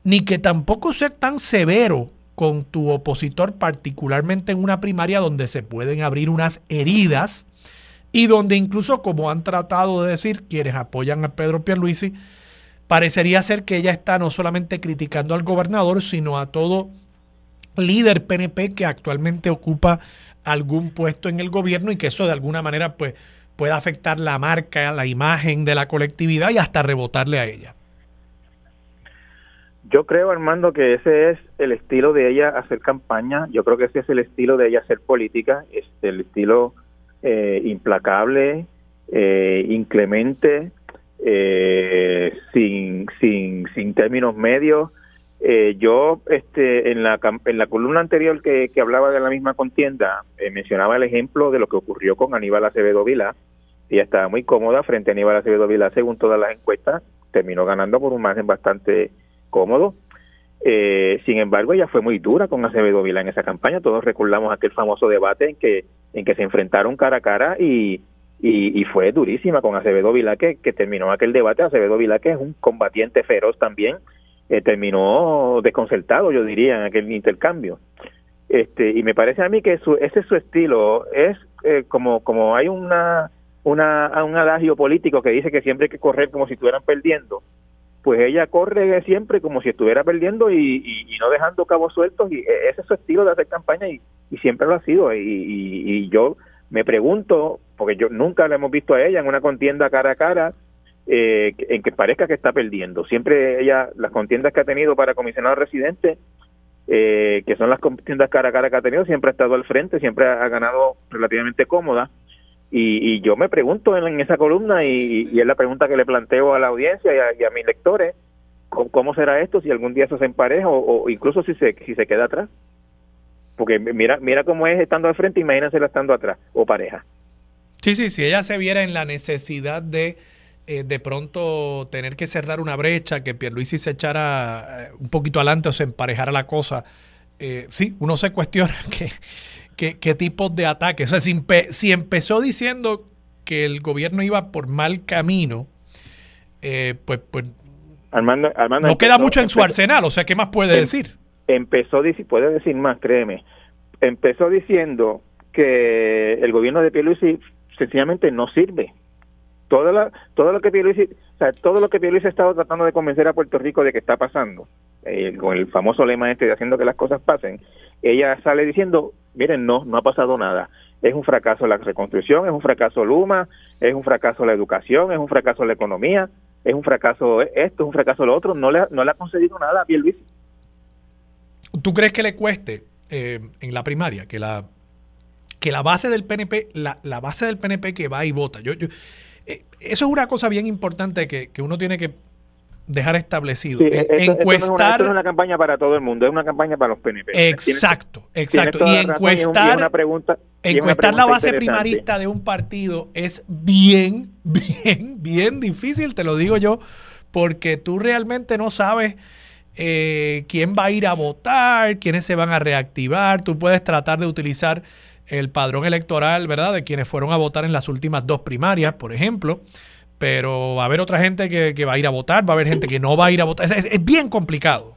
ni que tampoco ser tan severo con tu opositor, particularmente en una primaria donde se pueden abrir unas heridas y donde incluso, como han tratado de decir quienes apoyan a Pedro Pierluisi, parecería ser que ella está no solamente criticando al gobernador, sino a todo líder PNP que actualmente ocupa algún puesto en el gobierno y que eso de alguna manera pues puede afectar la marca, la imagen de la colectividad y hasta rebotarle a ella. Yo creo, Armando, que ese es el estilo de ella hacer campaña. Yo creo que ese es el estilo de ella hacer política, este, el estilo eh, implacable, eh, inclemente, eh, sin, sin, sin términos medios. Eh, yo, este, en la, en la columna anterior que, hablaba de la misma contienda, eh, mencionaba el ejemplo de lo que ocurrió con Aníbal Acevedo Vila. Ella estaba muy cómoda frente a Aníbal Acevedo Vila, según todas las encuestas, terminó ganando por un margen bastante cómodo. Eh, sin embargo, ella fue muy dura con Acevedo Vila en esa campaña. Todos recordamos aquel famoso debate en que, en que se enfrentaron cara a cara y, y, fue durísima con Acevedo Vila, que, que terminó aquel debate. Acevedo Vila, que es un combatiente feroz también, eh, terminó desconcertado, yo diría, en aquel intercambio. Este, y me parece a mí que ese es su estilo, es eh, como, como hay una, una, un adagio político que dice que siempre hay que correr como si estuvieran perdiendo, pues ella corre siempre como si estuviera perdiendo y, no dejando cabos sueltos y e, ese es su estilo de hacer campaña y, siempre lo ha sido y, y, yo me pregunto, porque yo nunca la hemos visto a ella en una contienda cara a cara, eh, en que parezca que está perdiendo. Siempre ella, las contiendas que ha tenido para comisionado residente, eh, que son las contiendas cara a cara que ha tenido, siempre ha estado al frente, siempre ha, ganado relativamente cómoda. Y, yo me pregunto en, esa columna, y, es la pregunta que le planteo a la audiencia y a, mis lectores, ¿cómo, será esto si algún día se empareja o, o incluso si se, si se queda atrás? Porque mira, mira cómo es estando al frente, imagínense estando atrás o pareja. Sí, sí, si ella se viera en la necesidad de eh, de pronto tener que cerrar una brecha, que Pierluisi se echara eh, un poquito adelante o se emparejara la cosa, eh, sí, uno se cuestiona qué que, tipos de ataques. O sea, si, empezó diciendo que el gobierno iba por mal camino, pues, pues no queda mucho en su arsenal. O sea, ¿qué más puede em, decir? Empezó, puede decir más, créeme. Empezó diciendo que el gobierno de Pierluisi sencillamente no sirve todo lo, todo lo que Pierluisi, o sea, todo lo que Pierluisi ha estado tratando de convencer a Puerto Rico de que está pasando, eh, con el famoso lema este de haciendo que las cosas pasen, ella sale diciendo, miren, no, no ha pasado nada. Es un fracaso la reconstrucción, es un fracaso Luma, es un fracaso la educación, es un fracaso la economía, es un fracaso esto, es un fracaso lo otro. No le, no le ha concedido nada a Pierluisi. ¿Tú crees que le cueste eh, en la primaria que la que la base del PNP, la, la base del PNP que va y vota? Yo, yo, eso es una cosa bien importante que, uno tiene que dejar establecido. encuestar. es una, campaña para todo el mundo, es una campaña para los PNP. Exacto, exacto. Y encuestar, pregunta, encuestar la base primarista de un partido es bien, bien, bien difícil, te lo digo yo, porque tú realmente no sabes. Eh, quién va a ir a votar, quiénes se van a reactivar. Tú puedes tratar de utilizar el padrón electoral, ¿verdad? De quienes fueron a votar en las últimas dos primarias, por ejemplo. Pero va a haber otra gente que, va a ir a votar, va a haber gente que no va a ir a votar. Es, bien complicado.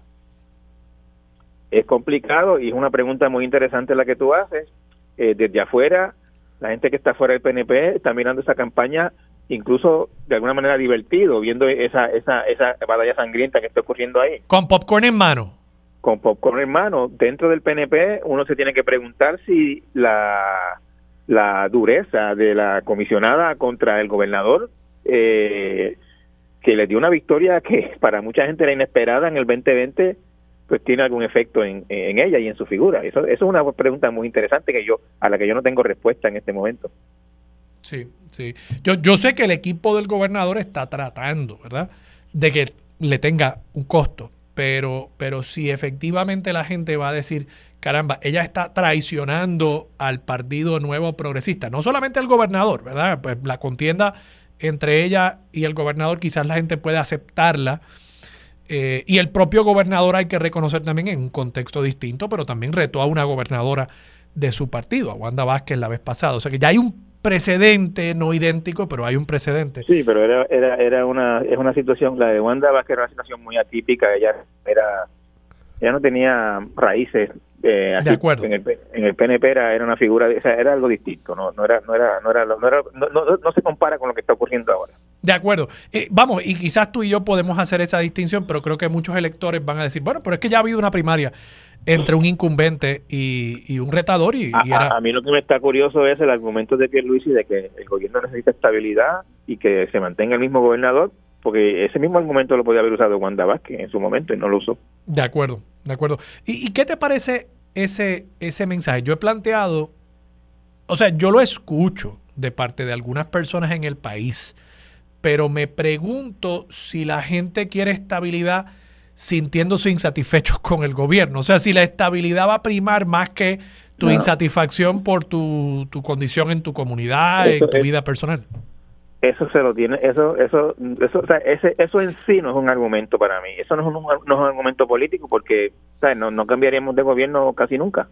Es complicado y es una pregunta muy interesante la que tú haces. Eh, desde afuera, la gente que está fuera del PNP está mirando esa campaña incluso de alguna manera divertido, viendo esa, esa, esa batalla sangrienta que está ocurriendo ahí. Con popcorn en mano con popcorn hermano, dentro del PNP uno se tiene que preguntar si la, la dureza de la comisionada contra el gobernador, eh, que le dio una victoria que para mucha gente era inesperada en el 2020, pues tiene algún efecto en, en ella y en su figura. Eso, eso es una pregunta muy interesante que yo a la que yo no tengo respuesta en este momento. Sí, sí. Yo, yo sé que el equipo del gobernador está tratando, ¿verdad? De que le tenga un costo pero, pero si efectivamente la gente va a decir, caramba, ella está traicionando al Partido Nuevo Progresista, no solamente al gobernador, ¿verdad? Pues la contienda entre ella y el gobernador quizás la gente puede aceptarla. Eh, y el propio gobernador hay que reconocer también en un contexto distinto, pero también retó a una gobernadora de su partido, a Wanda Vázquez la vez pasada. O sea que ya hay un precedente, no idéntico, pero hay un precedente. Sí, pero era, era, era una, es una situación, la de Wanda Vázquez era una situación muy atípica, ella era, ella no tenía raíces eh, de acuerdo. En el, en el PNP era, era una figura, o sea, era algo distinto, no, no era, no era, no era, no, era no, no, no, se compara con lo que está ocurriendo ahora. De acuerdo. Eh, vamos, y quizás tú y yo podemos hacer esa distinción, pero creo que muchos electores van a decir, bueno, pero es que ya ha habido una primaria entre un incumbente y, un retador. Y, a, mí lo que me está curioso es el argumento de Pierluisi de que el gobierno necesita estabilidad y que se mantenga el mismo gobernador, porque ese mismo argumento lo podía haber usado Wanda Vázquez en su momento y no lo usó. De acuerdo, de acuerdo. ¿Y, qué te parece ese, ese mensaje? Yo he planteado, o sea, yo lo escucho de parte de algunas personas en el país, pero me pregunto si la gente quiere estabilidad sintiéndose insatisfechos con el gobierno. O sea, si la estabilidad va a primar más que tu insatisfacción por tu, condición en tu comunidad, en tu vida personal. Eso se lo tiene, eso, eso, eso, o sea, ese, eso en sí no es un argumento para mí. Eso no es un, no es un argumento político porque No, no cambiaríamos de gobierno casi nunca.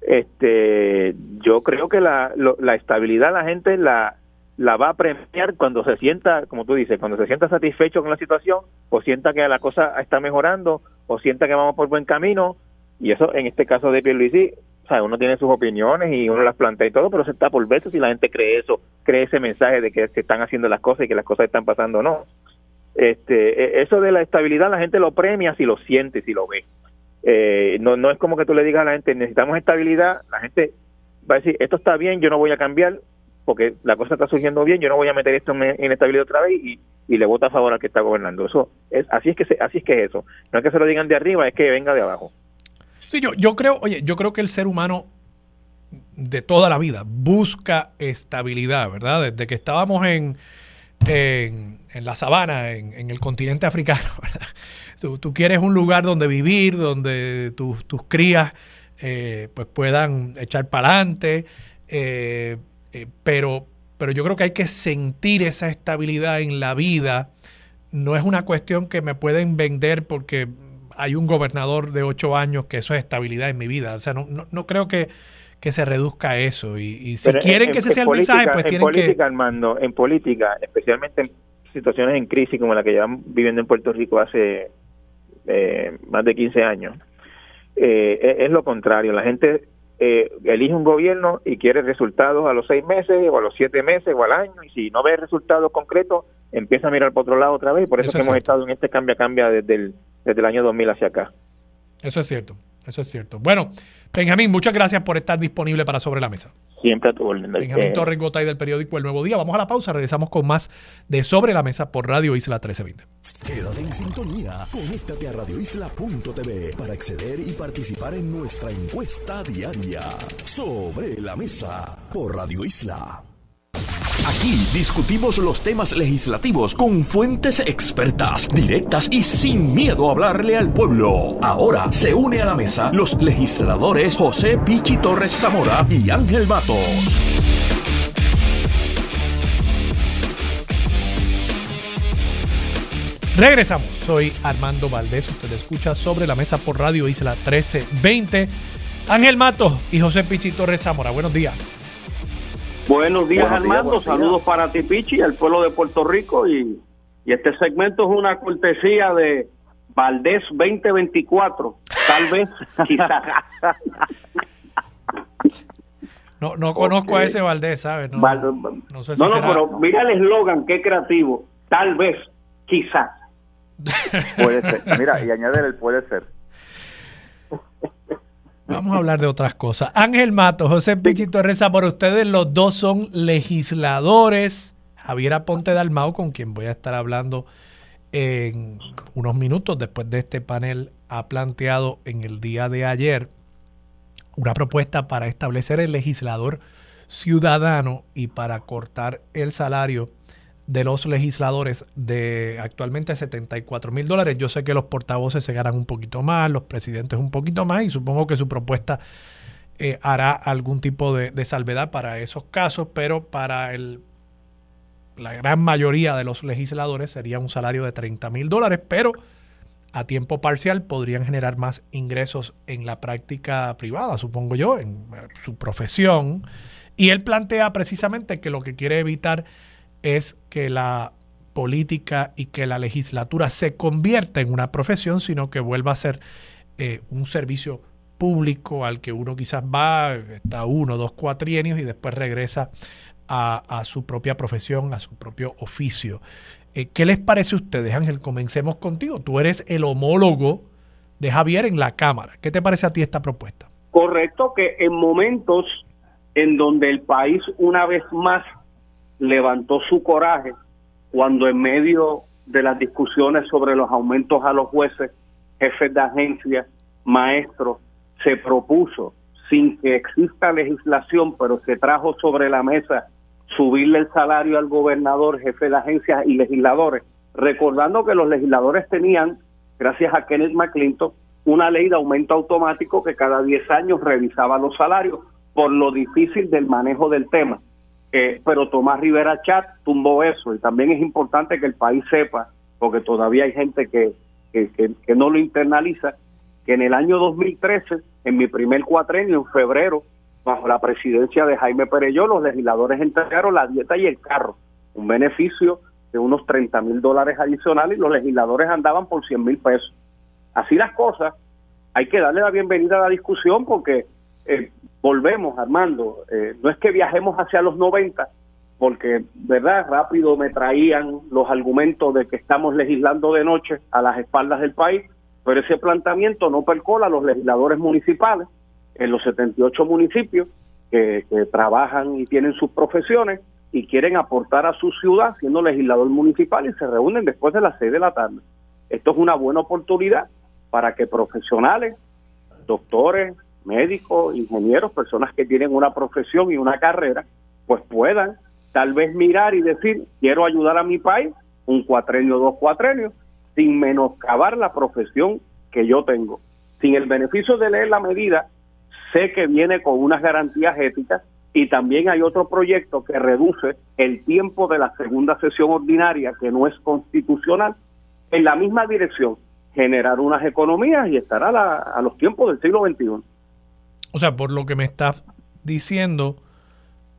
Este, yo creo que la, la estabilidad la gente la la va a premiar cuando se sienta, como tú dices, cuando se sienta satisfecho con la situación o sienta que la cosa está mejorando o sienta que vamos por buen camino y eso en este caso de Pierluisi, o sea, uno tiene sus opiniones y uno las plantea y todo, pero se está por ver si la gente cree eso, cree ese mensaje de que se están haciendo las cosas y que las cosas están pasando o no. Este, e, eso de la estabilidad la gente lo premia si lo siente, si lo ve. Eh, no, no es como que tú le digas a la gente, necesitamos estabilidad, la gente va a decir, esto está bien, yo no voy a cambiar, porque la cosa está surgiendo bien, yo no voy a meter esto en inestabilidad otra vez y, y le vota a favor al que está gobernando. Eso es así es que así es que es eso. No es que se lo digan de arriba, es que venga de abajo. Sí, yo, yo creo, oye, yo creo que el ser humano de toda la vida busca estabilidad, ¿verdad? Desde que estábamos en, en, la sabana, en, el continente africano, Tú, quieres un lugar donde vivir, donde tus, crías eh, pues puedan echar para adelante, eh, eh, pero, pero yo creo que hay que sentir esa estabilidad en la vida. No es una cuestión que me pueden vender porque hay un gobernador de ocho años que eso es estabilidad en mi vida. O sea, no, no, creo que, que, se reduzca a eso. Y, si quieren que ese sea el mensaje, pues tienen que... En política, Armando, en política, especialmente en situaciones en crisis como la que llevamos viviendo en Puerto Rico hace eh, más de 15 años, eh, es lo contrario. La gente eh, elige un gobierno y quiere resultados a los seis meses o a los siete meses o al año y si no ve resultados concretos empieza a mirar por otro lado otra vez por eso, que hemos estado en este cambia-cambia desde el, desde el año 2000 hacia acá. Eso es cierto, eso es cierto. Bueno, Benjamín, muchas gracias por estar disponible para Sobre la Mesa. Siempre a tu orden. Benjamín Torres Gotay del periódico El Nuevo Día. Vamos a la pausa, regresamos con más de Sobre la Mesa por Radio Isla 1320. Quédate en sintonía, conéctate a radioisla.tv para acceder y participar en nuestra encuesta diaria. Sobre la Mesa por Radio Isla. Aquí discutimos los temas legislativos con fuentes expertas, directas y sin miedo a hablarle al pueblo. Ahora se une a la mesa los legisladores José Pichi Torres Zamora y Ángel Mato. Regresamos. Soy Armando Valdés. Usted escucha sobre la mesa por Radio Isla 1320. Ángel Mato y José Pichi Torres Zamora. Buenos días. Buenos días, Armando. Saludos para ti, Pichi, y al pueblo de Puerto Rico. Y, este segmento es una cortesía de Valdés 2024. Tal vez, quizás. No, no conozco a ese Valdés, ¿sabes? No, no, sé si no, no pero mira el eslogan, qué creativo. Tal vez, quizás. puede ser. Mira, y añadir el puede ser. Vamos a hablar de otras cosas. Ángel Mato, José Pichito Reza, por ustedes los dos son legisladores. Javier Aponte Dalmao, con quien voy a estar hablando en unos minutos después de este panel, ha planteado en el día de ayer una propuesta para establecer el legislador ciudadano y para cortar el salario de los legisladores de actualmente 74 mil dólares. Yo sé que los portavoces se ganan un poquito más, los presidentes un poquito más y supongo que su propuesta eh, hará algún tipo de, salvedad para esos casos, pero para el, la gran mayoría de los legisladores sería un salario de 30 mil dólares, pero a tiempo parcial podrían generar más ingresos en la práctica privada, supongo yo, en eh, su profesión. Y él plantea precisamente que lo que quiere evitar es que la política y que la legislatura se convierta en una profesión, sino que vuelva a ser eh, un servicio público al que uno quizás va, está uno, dos cuatrienios y después regresa a, su propia profesión, a su propio oficio. Eh, ¿Qué les parece a ustedes, Ángel? Comencemos contigo. Tú eres el homólogo de Javier en la Cámara. ¿Qué te parece a ti esta propuesta? Correcto, que en momentos en donde el país una vez más levantó su coraje cuando en medio de las discusiones sobre los aumentos a los jueces, jefes de agencia, maestros, se propuso, sin que exista legislación, pero se trajo sobre la mesa subirle el salario al gobernador, jefe de agencias y legisladores, recordando que los legisladores tenían, gracias a Kenneth McClinton, una ley de aumento automático que cada 10 años revisaba los salarios por lo difícil del manejo del tema pero Tomás Rivera Chat tumbó eso y también es importante que el país sepa, porque todavía hay gente que, que, no lo internaliza, que en el año 2013, en mi primer cuatrenio, en febrero, bajo la presidencia de Jaime Pereyó, los legisladores entregaron la dieta y el carro, un beneficio de unos 30 mil dólares adicionales y los legisladores andaban por 100 mil pesos. Así las cosas, hay que darle la bienvenida a la discusión porque eh, volvemos, Armando, eh, no es que viajemos hacia los 90, porque, ¿verdad? Rápido me traían los argumentos de que estamos legislando de noche a las espaldas del país, pero ese planteamiento no percola a los legisladores municipales en los 78 municipios que, trabajan y tienen sus profesiones y quieren aportar a su ciudad siendo legislador municipal y se reúnen después de las 6 de la tarde. Esto es una buena oportunidad para que profesionales, doctores, médicos, ingenieros, personas que tienen una profesión y una carrera, pues puedan tal vez mirar y decir, quiero ayudar a mi país, un cuatrenio, dos cuatrenios, sin menoscabar la profesión que yo tengo. Sin el beneficio de leer la medida, sé que viene con unas garantías éticas y también hay otro proyecto que reduce el tiempo de la segunda sesión ordinaria, que no es constitucional, en la misma dirección, generar unas economías y estar a, a los tiempos del siglo XXI. O sea, por lo que me estás diciendo,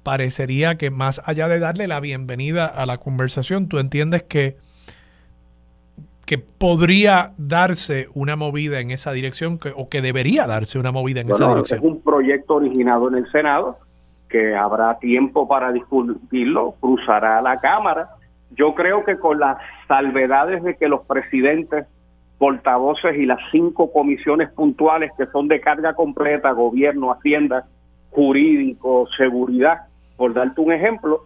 parecería que más allá de darle la bienvenida a la conversación, tú entiendes que, que podría darse una movida en esa dirección o que debería darse una movida en esa dirección. Es un proyecto originado en el Senado que habrá tiempo para discutirlo, cruzará la Cámara. Yo creo que con las salvedades de que los presidentes, portavoces y las cinco comisiones puntuales que son de carga completa, gobierno, hacienda, jurídico, seguridad, por darte un ejemplo,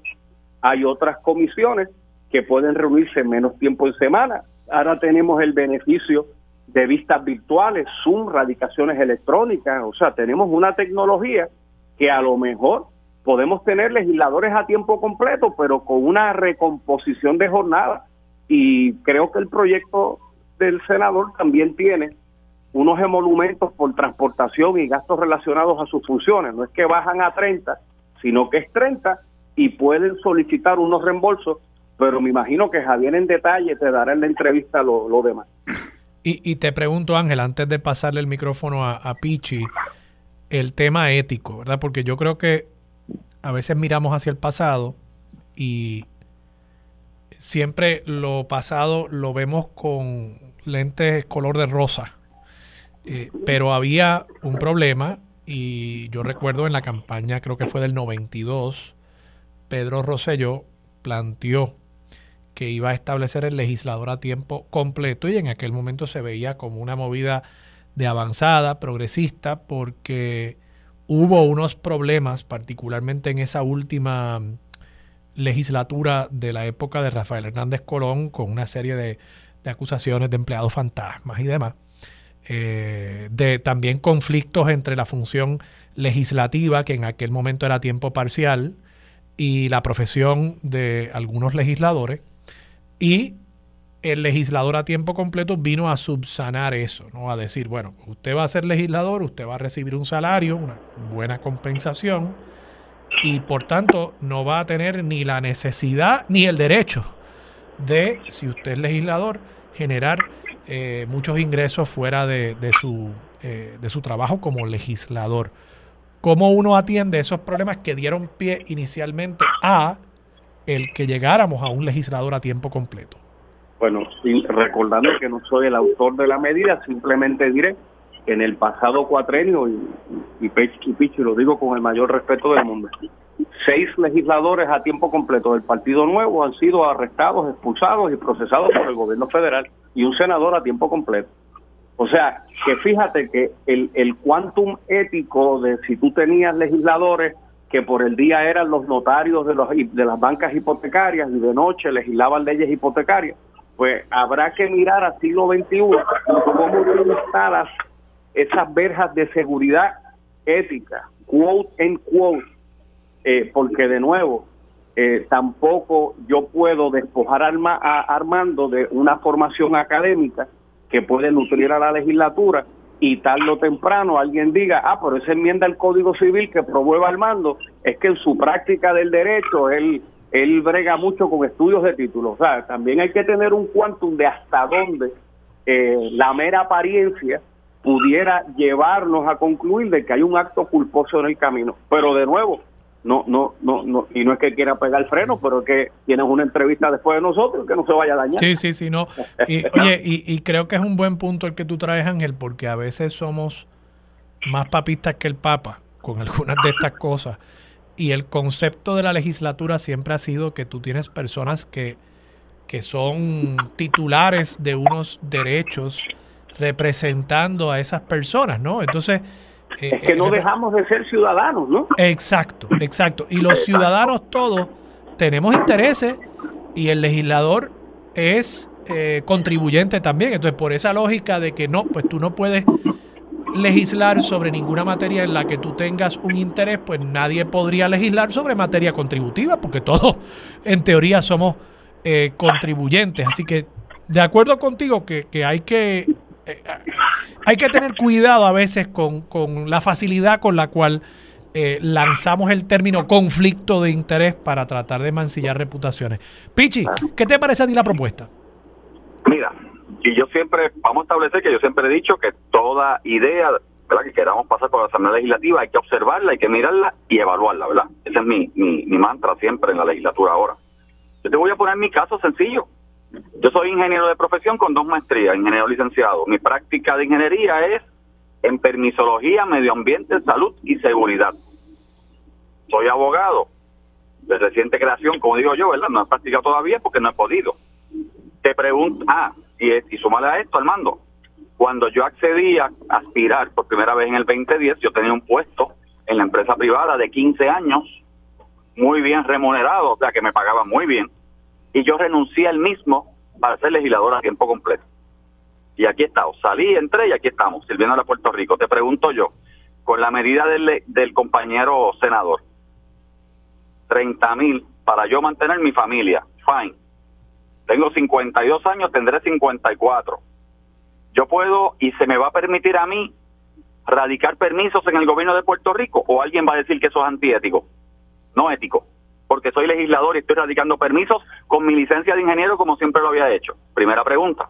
hay otras comisiones que pueden reunirse menos tiempo en semana. Ahora tenemos el beneficio de vistas virtuales, Zoom, radicaciones electrónicas, o sea, tenemos una tecnología que a lo mejor podemos tener legisladores a tiempo completo, pero con una recomposición de jornada. Y creo que el proyecto del senador también tiene unos emolumentos por transportación y gastos relacionados a sus funciones. No es que bajan a 30, sino que es 30 y pueden solicitar unos reembolsos, pero me imagino que Javier en detalle te dará en la entrevista lo, demás. Y, te pregunto, Ángel, antes de pasarle el micrófono a Pichi, el tema ético, ¿verdad? Porque yo creo que a veces miramos hacia el pasado y siempre lo pasado lo vemos con lentes color de rosa. Eh, pero había un problema y yo recuerdo en la campaña, creo que fue del 92, Pedro Rosselló planteó que iba a establecer el legislador a tiempo completo y en aquel momento se veía como una movida de avanzada, progresista, porque hubo unos problemas, particularmente en esa última legislatura de la época de Rafael Hernández Colón, con una serie de, de acusaciones de empleados fantasmas y demás. Eh, de también conflictos entre la función legislativa, que en aquel momento era tiempo parcial, y la profesión de algunos legisladores. Y el legislador a tiempo completo vino a subsanar eso, ¿no? A decir, bueno, usted va a ser legislador, usted va a recibir un salario, una buena compensación, y por tanto no va a tener ni la necesidad ni el derecho de, si usted es legislador, generar eh, muchos ingresos fuera de, su, eh, de su trabajo como legislador. ¿Cómo uno atiende esos problemas que dieron pie inicialmente a el que llegáramos a un legislador a tiempo completo? Bueno, recordando que no soy el autor de la medida, simplemente diré que en el pasado cuatrenio, y, y, y, y lo digo con el mayor respeto del mundo, seis legisladores a tiempo completo del Partido Nuevo han sido arrestados, expulsados y procesados por el gobierno federal y un senador a tiempo completo. O sea, que fíjate que el, el quantum ético de si tú tenías legisladores que por el día eran los notarios de, los, de las bancas hipotecarias y de noche legislaban leyes hipotecarias, pues habrá que mirar al siglo XXI cómo instalas esas verjas de seguridad ética, quote en quote, eh, porque de nuevo, eh, tampoco yo puedo despojar a Armando de una formación académica que puede nutrir a la legislatura y tarde o temprano alguien diga, ah, pero esa enmienda al Código Civil que promueve Armando es que en su práctica del derecho él, él brega mucho con estudios de títulos. O sea, también hay que tener un quantum de hasta dónde eh, la mera apariencia pudiera llevarnos a concluir de que hay un acto culposo en el camino. Pero de nuevo, no, no, no, no, y no es que quiera pegar el freno, pero es que tienes una entrevista después de nosotros que no se vaya a dañar. Sí, sí, sí, no. Y, oye, y, creo que es un buen punto el que tú traes, Ángel, porque a veces somos más papistas que el Papa con algunas de estas cosas. Y el concepto de la legislatura siempre ha sido que tú tienes personas que, que son titulares de unos derechos representando a esas personas, ¿no? Entonces es que no dejamos de ser ciudadanos, ¿no? Exacto, exacto. Y los ciudadanos todos tenemos intereses y el legislador es eh, contribuyente también. Entonces, por esa lógica de que no, pues tú no puedes legislar sobre ninguna materia en la que tú tengas un interés, pues nadie podría legislar sobre materia contributiva, porque todos en teoría somos eh, contribuyentes. Así que, de acuerdo contigo, que, que hay que eh, hay que tener cuidado a veces con, la facilidad con la cual eh, lanzamos el término conflicto de interés para tratar de mancillar reputaciones. Pichi, ¿qué te parece a ti la propuesta? Mira, y yo siempre, vamos a establecer que yo siempre he dicho que toda idea ¿verdad? que queramos pasar por la Asamblea Legislativa hay que observarla, hay que mirarla y evaluarla, ¿verdad? Ese es mi, mi mantra siempre en la legislatura ahora. Yo te voy a poner mi caso sencillo. Yo soy ingeniero de profesión con dos maestrías, ingeniero licenciado. Mi práctica de ingeniería es en permisología, medio ambiente, salud y seguridad. Soy abogado de reciente creación, como digo yo, ¿verdad? No he practicado todavía porque no he podido. Te pregunto, ah, y, y súmale a esto, Armando, cuando yo accedí a aspirar por primera vez en el 2010, yo tenía un puesto en la empresa privada de 15 años, muy bien remunerado, o sea, que me pagaba muy bien y yo renuncié al mismo para ser legislador a tiempo completo. Y aquí estamos, salí, entré y aquí estamos, sirviendo a Puerto Rico. Te pregunto yo, con la medida del, del compañero senador, 30 mil para yo mantener mi familia, fine. Tengo 52 años, tendré 54. Yo puedo y se me va a permitir a mí radicar permisos en el gobierno de Puerto Rico o alguien va a decir que eso es antiético, no ético porque soy legislador y estoy radicando permisos con mi licencia de ingeniero como siempre lo había hecho. Primera pregunta.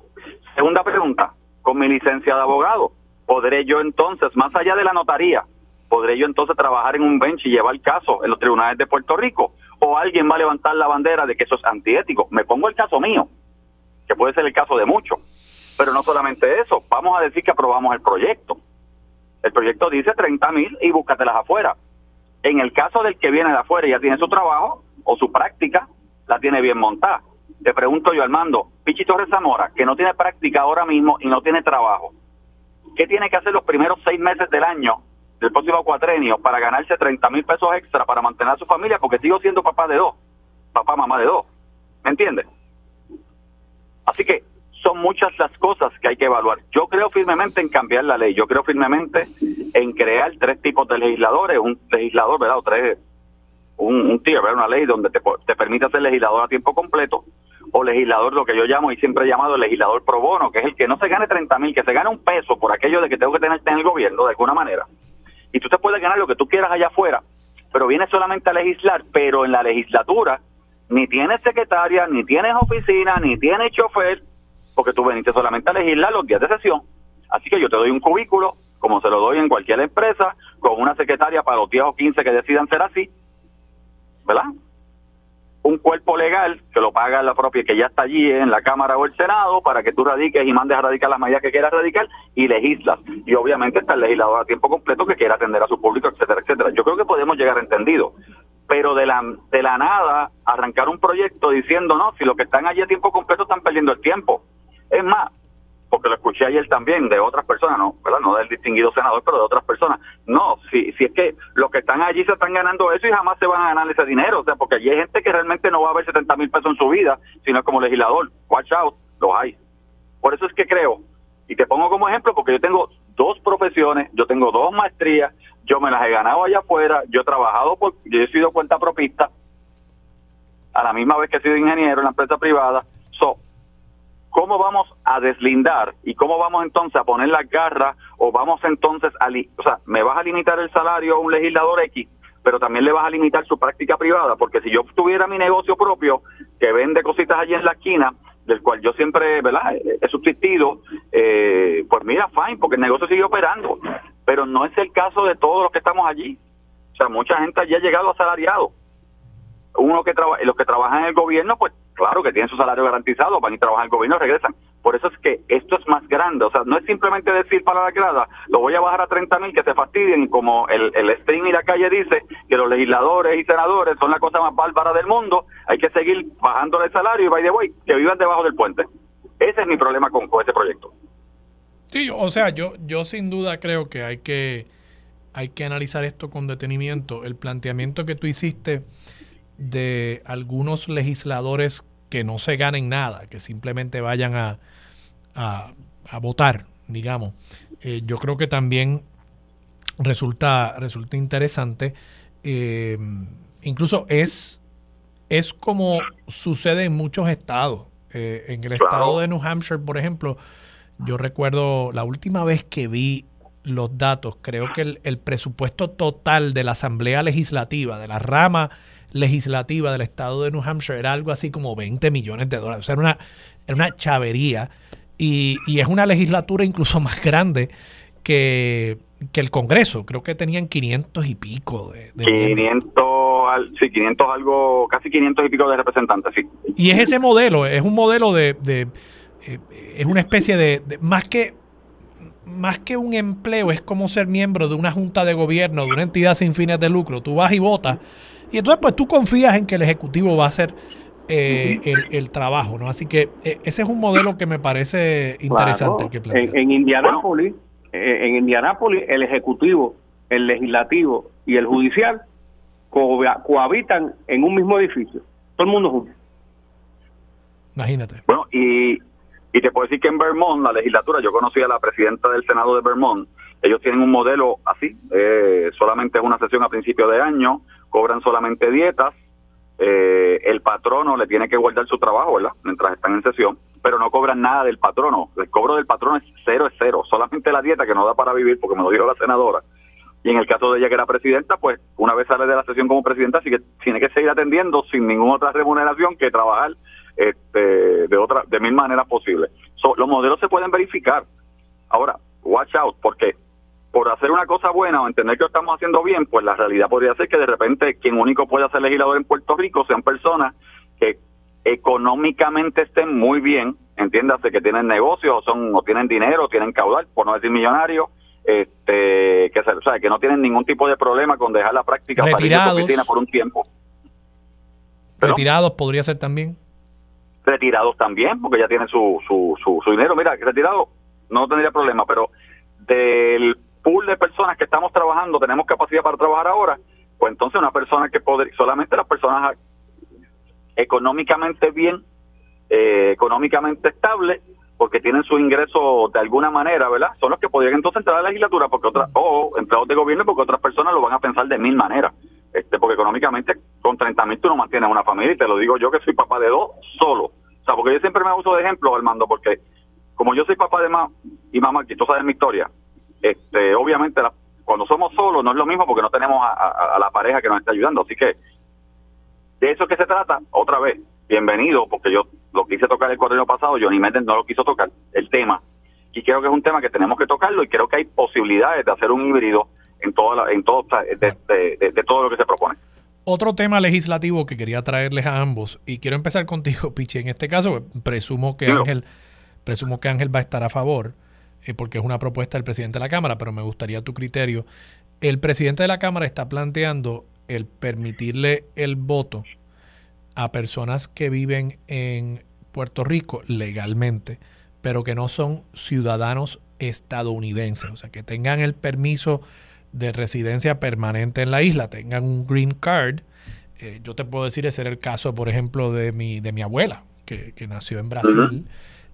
Segunda pregunta, con mi licencia de abogado, ¿podré yo entonces, más allá de la notaría, podré yo entonces trabajar en un bench y llevar caso en los tribunales de Puerto Rico? ¿O alguien va a levantar la bandera de que eso es antiético? Me pongo el caso mío, que puede ser el caso de muchos. Pero no solamente eso, vamos a decir que aprobamos el proyecto. El proyecto dice 30 mil y búscatelas afuera. En el caso del que viene de afuera y ya tiene su trabajo o su práctica, la tiene bien montada. Te pregunto yo, Armando, Pichi Torres Zamora, que no tiene práctica ahora mismo y no tiene trabajo, ¿qué tiene que hacer los primeros seis meses del año, del próximo cuatrenio, para ganarse 30 mil pesos extra para mantener a su familia? Porque sigo siendo papá de dos, papá, mamá de dos. ¿Me entiendes? Así que son muchas las cosas que hay que evaluar. Yo creo firmemente en cambiar la ley, yo creo firmemente en crear tres tipos de legisladores, un legislador, ¿verdad? O tres, un, tier, ¿verdad? Una ley donde te, te permite ser legislador a tiempo completo, o legislador, lo que yo llamo y siempre he llamado legislador pro bono, que es el que no se gane 30 mil, que se gane un peso por aquello de que tengo que tenerte en el gobierno de alguna manera. Y tú te puedes ganar lo que tú quieras allá afuera, pero vienes solamente a legislar, pero en la legislatura ni tienes secretaria, ni tienes oficina, ni tienes chofer, porque veniste solamente a legislar los días de sesión. Así que yo te doy un cubículo, como se lo doy en cualquier empresa, con una secretaria para los 10 o 15 que decidan ser así, ¿verdad? Un cuerpo legal que lo paga la propia, que ya está allí en la Cámara o el Senado, para que tú radiques y mandes a radicar las medidas que quieras radicar y legislas. Y obviamente está el legislador a tiempo completo que quiera atender a su público, etcétera, etcétera. Yo creo que podemos llegar a entendido pero de la, de la nada arrancar un proyecto diciendo, no, si los que están allí a tiempo completo están perdiendo el tiempo. Es más, porque lo escuché ayer también de otras personas, no, ¿verdad? no del distinguido senador, pero de otras personas. No, si, si es que los que están allí se están ganando eso y jamás se van a ganar ese dinero, o sea, porque allí hay gente que realmente no va a ver 70 mil pesos en su vida, sino como legislador. Watch out, los hay. Por eso es que creo, y te pongo como ejemplo, porque yo tengo dos profesiones, yo tengo dos maestrías, yo me las he ganado allá afuera, yo he trabajado, por, yo he sido cuenta propista, a la misma vez que he sido ingeniero en la empresa privada. ¿Cómo vamos a deslindar y cómo vamos entonces a poner las garras o vamos entonces a, o sea, me vas a limitar el salario a un legislador X, pero también le vas a limitar su práctica privada, porque si yo tuviera mi negocio propio que vende cositas allí en la esquina del cual yo siempre ¿verdad? he subsistido, eh, pues mira, fine, porque el negocio sigue operando, pero no es el caso de todos los que estamos allí. O sea, mucha gente allí ha llegado asalariado. Uno que trabaja, los que trabajan en el gobierno, pues claro que tienen su salario garantizado, van y trabajan en el gobierno regresan. Por eso es que esto es más grande. O sea, no es simplemente decir para la grada, lo voy a bajar a 30 mil, que se fastidien, como el, el stream y la calle dice, que los legisladores y senadores son la cosa más bárbara del mundo, hay que seguir bajando el salario y, by the way, que vivan debajo del puente. Ese es mi problema con, con ese proyecto. Sí, o sea, yo, yo sin duda creo que hay que hay que analizar esto con detenimiento. El planteamiento que tú hiciste de algunos legisladores que no se ganen nada, que simplemente vayan a, a, votar, digamos. Eh, yo creo que también resulta, resulta interesante. Eh, incluso es, es como sucede en muchos estados. Eh, en el estado de New Hampshire, por ejemplo, yo recuerdo la última vez que vi los datos, creo que el, el presupuesto total de la Asamblea Legislativa, de la rama legislativa del estado de New Hampshire era algo así como 20 millones de dólares. O sea, era una, era una chavería. Y, y es una legislatura incluso más grande que, que, el Congreso. Creo que tenían 500 y pico de, 500, sí, 500 algo, casi 500 y pico de representantes, sí. Y es ese modelo, es un modelo de, de eh, es una especie de, más que más que un empleo, es como ser miembro de una junta de gobierno, de una entidad sin fines de lucro. Tú vas y votas y entonces, pues tú confías en que el Ejecutivo va a hacer eh, el, trabajo, ¿no? Así que eh, ese es un modelo que me parece interesante. que en, en Indianápolis, eh, en Indianápolis, el Ejecutivo, el Legislativo y el Judicial cohabitan en un mismo edificio. Todo el mundo junto. Imagínate. Bueno, y, y te puedo decir que en Vermont, la legislatura, yo conocí a la presidenta del Senado de Vermont, ellos tienen un modelo así, solamente es una sesión a principio de año, cobran solamente dietas, eh, el patrono le tiene que guardar su trabajo, ¿verdad? Mientras están en sesión, pero no cobran nada del patrono. El cobro del patrono es cero, es cero. Solamente la dieta que no da para vivir, porque me lo dijo la senadora. Y en el caso de ella que era presidenta, pues una vez sale de la sesión como presidenta, así que tiene que seguir atendiendo sin ninguna otra remuneración que trabajar este, de otra de mil maneras posibles. los modelos se pueden verificar. Ahora, watch out, porque por hacer una cosa buena o entender que lo estamos haciendo bien, pues la realidad podría ser que de repente quien único pueda ser legislador en Puerto Rico sean personas que económicamente estén muy bien, entiéndase que tienen negocios o son o tienen dinero, o tienen caudal, por no decir millonarios, este que o sea, que no tienen ningún tipo de problema con dejar la práctica retirados, para ir por un tiempo. retirados podría ser también. Retirados también, porque ya tienen su, su, su, su dinero. Mira, retirado no tendría problema, pero del pool de personas que estamos trabajando, tenemos capacidad para trabajar ahora, pues entonces una persona que podría, solamente las personas económicamente bien, eh, económicamente estables, porque tienen su ingreso de alguna manera, ¿verdad? Son los que podrían entonces entrar a la legislatura, porque otras, o empleados de gobierno, porque otras personas lo van a pensar de mil maneras. Este, porque económicamente con 30 mil tú no mantienes una familia, y te lo digo yo que soy papá de dos solo. O sea, porque yo siempre me uso de ejemplo, Armando, porque como yo soy papá de mamá y mamá, que tú sabes mi historia, este, obviamente cuando somos solos no es lo mismo porque no tenemos a, la pareja que nos está ayudando. Así que de eso que se trata, otra vez, bienvenido, porque yo lo quise tocar el correo pasado, Johnny Méndez no lo quiso tocar, el tema. Y creo que es un tema que tenemos que tocarlo y creo que hay posibilidades de hacer un híbrido en, toda en todo, de, todo lo que se propone. Otro tema legislativo que quería traerles a ambos, y quiero empezar contigo, Pichi, en este caso, presumo que Ángel, presumo que Ángel va a estar a favor. Eh, porque es una propuesta del presidente de la Cámara, pero me gustaría tu criterio. El presidente de la Cámara está planteando el permitirle el voto a personas que viven en Puerto Rico legalmente, pero que no son ciudadanos estadounidenses, o sea, que tengan el permiso de residencia permanente en la isla, tengan un green card. Eh, yo te puedo decir, ese era el caso, por ejemplo, de mi, de mi abuela, que, nació en Brasil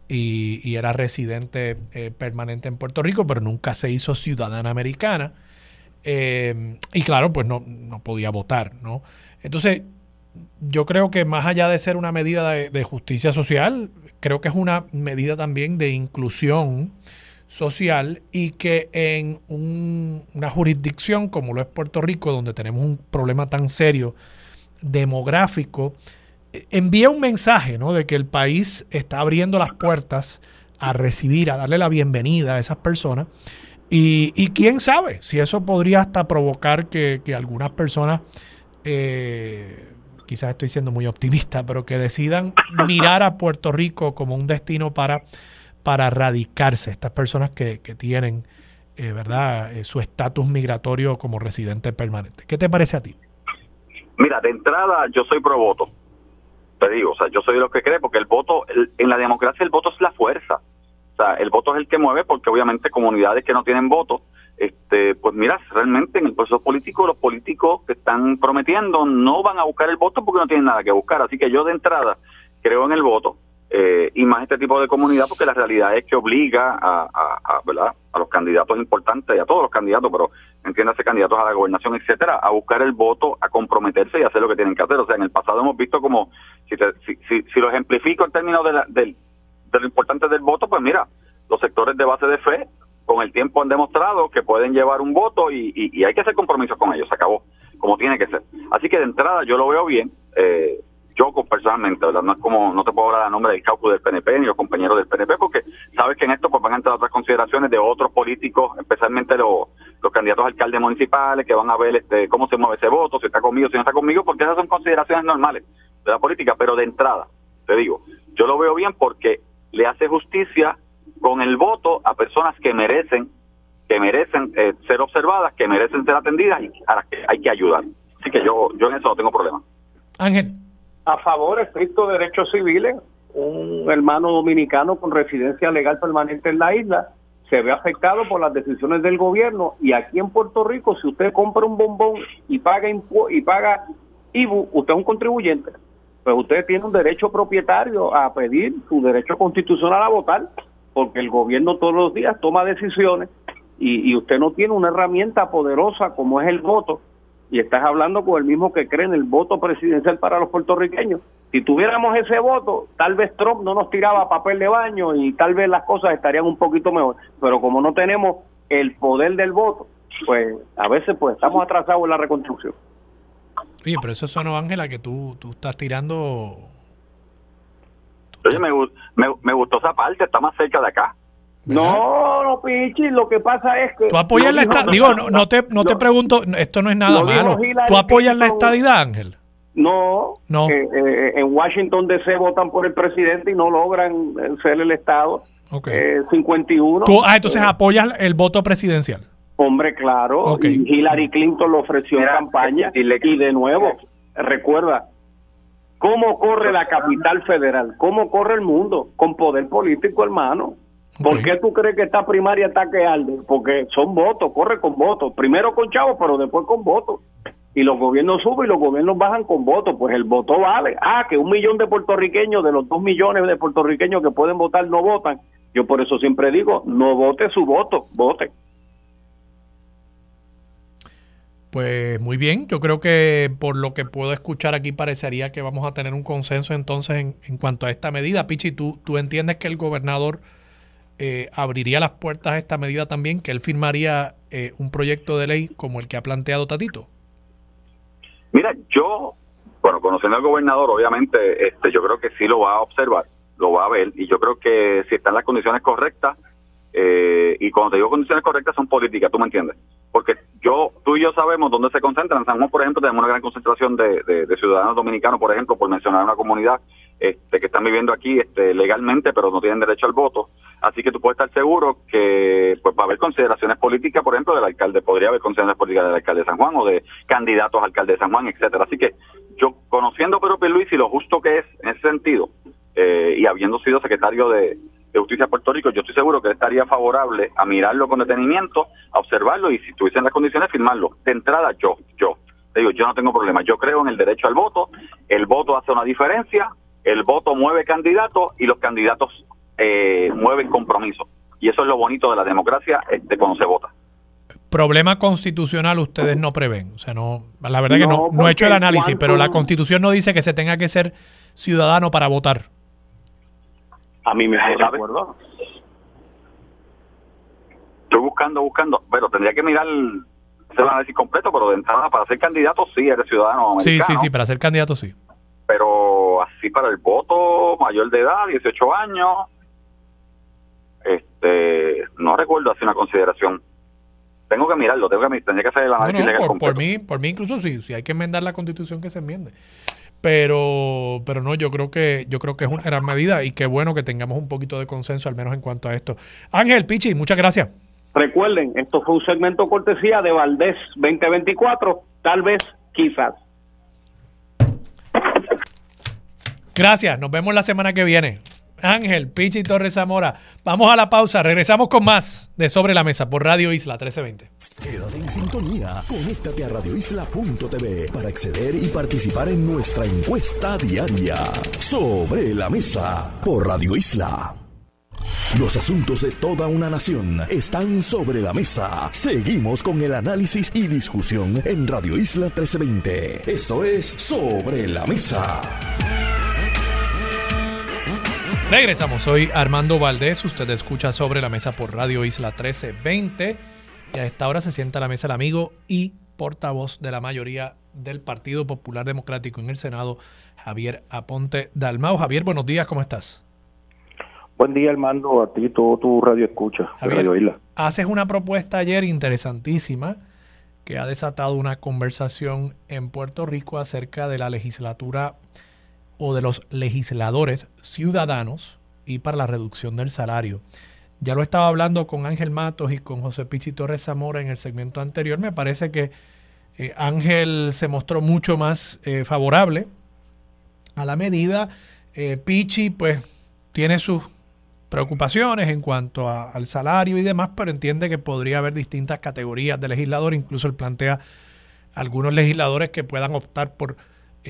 y, era residente eh, permanente en Puerto Rico, pero nunca se hizo ciudadana americana. Eh, y claro, pues no, no, podía votar, ¿no? Entonces, yo creo que más allá de ser una medida de, justicia social, creo que es una medida también de inclusión social y que en una jurisdicción como lo es Puerto Rico, donde tenemos un problema tan serio demográfico, envía un mensaje ¿no? de que el país está abriendo las puertas a recibir, a darle la bienvenida a esas personas. Y, quién sabe si eso podría hasta provocar que, algunas personas, eh, quizás estoy siendo muy optimista, pero que decidan mirar a Puerto Rico como un destino para, para radicarse. Estas personas que, tienen, eh, ¿verdad?, eh, su estatus migratorio como residente permanente. ¿Qué te parece a ti? Mira, de entrada yo soy pro voto. Te digo, o sea, yo soy de los que cree porque el voto, en la democracia el voto es la fuerza. O sea, el voto es el que mueve porque obviamente comunidades que no tienen voto, este, pues mira, realmente en el proceso político los políticos que están prometiendo no van a buscar el voto porque no tienen nada que buscar. Así que yo de entrada creo en el voto eh, y más este tipo de comunidad porque la realidad es que obliga a, ¿verdad? a los candidatos importantes y a todos los candidatos, pero entiéndase candidatos a la gobernación, etcétera, a buscar el voto, a comprometerse y hacer lo que tienen que hacer. O sea, en el pasado hemos visto como, si, si, si, lo ejemplifico en términos de, de, lo importante del voto, pues mira, los sectores de base de fe con el tiempo han demostrado que pueden llevar un voto y, y, y hay que hacer compromisos con ellos, se acabó, como tiene que ser. Así que de entrada yo lo veo bien. Eh, yo personalmente, ¿verdad? No es como, no te puedo hablar a nombre del caucus del PNP ni los compañeros del PNP, porque sabes que en esto pues van a entrar otras consideraciones de otros políticos, especialmente los, los candidatos a alcaldes municipales, que van a ver este cómo se mueve ese voto, si está conmigo, si no está conmigo, porque esas son consideraciones normales de la política, pero de entrada, te digo, yo lo veo bien porque le hace justicia con el voto a personas que merecen que merecen eh, ser observadas, que merecen ser atendidas y a las que hay que ayudar. Así que yo yo en eso no tengo problema. Ángel a favor estricto de derechos civiles, un hermano dominicano con residencia legal permanente en la isla se ve afectado por las decisiones del gobierno y aquí en Puerto Rico si usted compra un bombón y paga y paga IBU, usted es un contribuyente. Pues usted tiene un derecho propietario a pedir su derecho constitucional a votar, porque el gobierno todos los días toma decisiones y usted no tiene una herramienta poderosa como es el voto y estás hablando con el mismo que cree en el voto presidencial para los puertorriqueños. Si tuviéramos ese voto, tal vez Trump no nos tiraba papel de baño y tal vez las cosas estarían un poquito mejor. Pero como no tenemos el poder del voto, pues a veces pues estamos atrasados en la reconstrucción. Oye, pero eso suena, Ángela, que tú, tú estás tirando... Oye, me, me, me gustó esa parte, está más cerca de acá. No, no, Pichi, lo que pasa es que... ¿Tú apoyas la estadidad? Digo, no, no, te, no te pregunto, esto no es nada malo. ¿Tú apoyas la estadidad, Ángel? No, no. Eh, eh, en Washington DC votan por el presidente y no logran eh, ser el Estado. Okay. 51. ¿Tú, ah, entonces apoyas el voto presidencial. Hombre, claro. Hillary Clinton lo ofreció en campaña. Y, y de nuevo, recuerda, ¿cómo corre la capital federal? ¿Cómo corre el mundo? Con poder político, hermano. ¿Por qué tú crees que esta primaria está que arde? Porque son votos, corre con votos. Primero con chavos, pero después con votos. Y los gobiernos suben y los gobiernos bajan con votos. Pues el voto vale. Ah, que un millón de puertorriqueños, de los dos millones de puertorriqueños que pueden votar, no votan. Yo por eso siempre digo, no vote su voto, vote. Pues muy bien, yo creo que por lo que puedo escuchar aquí parecería que vamos a tener un consenso entonces en, en cuanto a esta medida. Pichi, ¿tú, tú entiendes que el gobernador eh, abriría las puertas a esta medida también, que él firmaría eh, un proyecto de ley como el que ha planteado Tatito? Mira, yo, bueno, conociendo al gobernador, obviamente, este, yo creo que sí lo va a observar, lo va a ver, y yo creo que si están las condiciones correctas, eh, y cuando te digo condiciones correctas son políticas, ¿tú me entiendes? Porque yo, tú y yo sabemos dónde se concentran. En San Juan, por ejemplo, tenemos una gran concentración de, de ciudadanos dominicanos, por ejemplo, por mencionar una comunidad este, que están viviendo aquí este, legalmente, pero no tienen derecho al voto. Así que tú puedes estar seguro que pues va a haber consideraciones políticas, por ejemplo, del alcalde, podría haber consideraciones políticas del alcalde de San Juan o de candidatos a alcalde de San Juan, etcétera. Así que yo, conociendo a Pedro Luis y lo justo que es en ese sentido, eh, y habiendo sido secretario de, Justicia de Puerto Rico, yo estoy seguro que estaría favorable a mirarlo con detenimiento, a observarlo y si tuviesen las condiciones, firmarlo. De entrada, yo, yo, te digo, yo no tengo problema. Yo creo en el derecho al voto, el voto hace una diferencia, el voto mueve candidatos y los candidatos eh, mueven compromiso. Y eso es lo bonito de la democracia este, cuando se vota. Problema constitucional ustedes no prevén. O sea, no, la verdad que no, no he hecho el análisis, pero la constitución no dice que se tenga que ser ciudadano para votar. A mí me de acuerdo. Estoy buscando, buscando, pero tendría que mirar se van a decir completo, pero de entrada para ser candidato sí eres ciudadano Sí, sí, sí, para ser candidato sí. Pero sí para el voto mayor de edad, 18 años. Este, no recuerdo hacer una consideración. Tengo que mirarlo, tengo que tendría que hacer el análisis por, por, mí, por mí incluso sí, si hay que enmendar la Constitución que se enmiende. Pero, pero no, yo creo que yo creo que es una gran medida y qué bueno que tengamos un poquito de consenso al menos en cuanto a esto. Ángel Pichi, muchas gracias. Recuerden, esto fue un segmento cortesía de Valdés 2024, tal vez, quizás. Gracias, nos vemos la semana que viene. Ángel, Pichi Torres Zamora. Vamos a la pausa, regresamos con más de Sobre la Mesa por Radio Isla 1320. Quédate en sintonía, conéctate a radioisla.tv para acceder y participar en nuestra encuesta diaria. Sobre la Mesa por Radio Isla. Los asuntos de toda una nación están sobre la mesa. Seguimos con el análisis y discusión en Radio Isla 1320. Esto es Sobre la Mesa. Regresamos, soy Armando Valdés, usted escucha sobre la mesa por Radio Isla 1320 y a esta hora se sienta a la mesa el amigo y portavoz de la mayoría del Partido Popular Democrático en el Senado, Javier Aponte Dalmau. Javier, buenos días, ¿cómo estás? Buen día, Armando, a ti todo tu radio escucha, Javier, Radio Isla. Haces una propuesta ayer interesantísima que ha desatado una conversación en Puerto Rico acerca de la legislatura o de los legisladores ciudadanos y para la reducción del salario. Ya lo estaba hablando con Ángel Matos y con José Pichi Torres Zamora en el segmento anterior. Me parece que eh, Ángel se mostró mucho más eh, favorable a la medida. Eh, Pichi, pues, tiene sus preocupaciones en cuanto al salario y demás, pero entiende que podría haber distintas categorías de legisladores. Incluso él plantea algunos legisladores que puedan optar por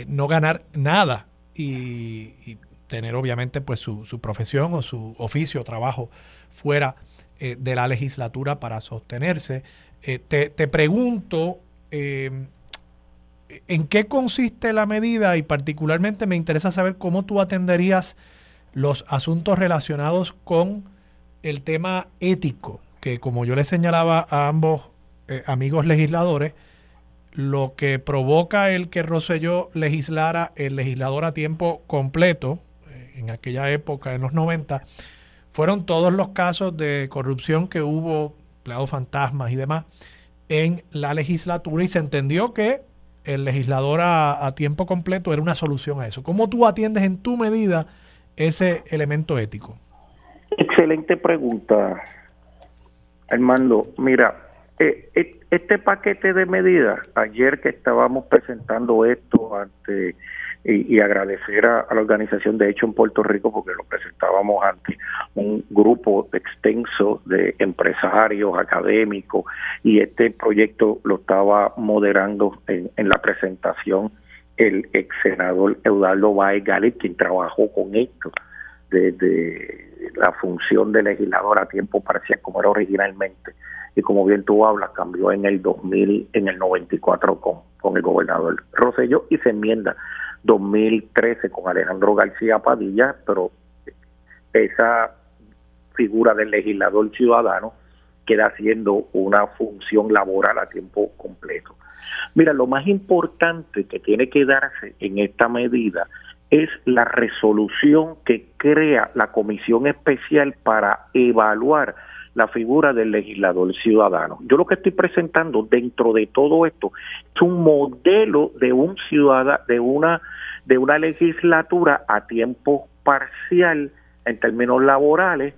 no ganar nada y, tener obviamente pues su, profesión o su oficio o trabajo fuera eh, de la legislatura para sostenerse. Eh, te, pregunto, eh, ¿en qué consiste la medida? Y particularmente me interesa saber cómo tú atenderías los asuntos relacionados con el tema ético, que como yo le señalaba a ambos amigos legisladores, lo que provoca el que Rosselló legislara el legislador a tiempo completo eh, en aquella época, en los 90, fueron todos los casos de corrupción que hubo, empleados fantasmas y demás, en la legislatura y se entendió que el legislador a, tiempo completo era una solución a eso. ¿Cómo tú atiendes en tu medida ese elemento ético? Excelente pregunta, Armando. Mira, eh, eh, este paquete de medidas, ayer que estábamos presentando esto ante y, agradecer a, la organización de hecho en Puerto Rico porque lo presentábamos ante un grupo extenso de empresarios, académicos y este proyecto lo estaba moderando en, la presentación el ex senador Eudaldo Baez Galit, quien trabajó con esto desde la función de legislador a tiempo parcial como era originalmente y como bien tú hablas, cambió en el 2000, en el 94 con, con el gobernador Rosello y se enmienda 2013 con Alejandro García Padilla, pero esa figura del legislador ciudadano queda siendo una función laboral a tiempo completo. Mira, lo más importante que tiene que darse en esta medida es la resolución que crea la Comisión Especial para evaluar la figura del legislador ciudadano. Yo lo que estoy presentando dentro de todo esto es un modelo de un ciudadano, de una, de una legislatura a tiempo parcial en términos laborales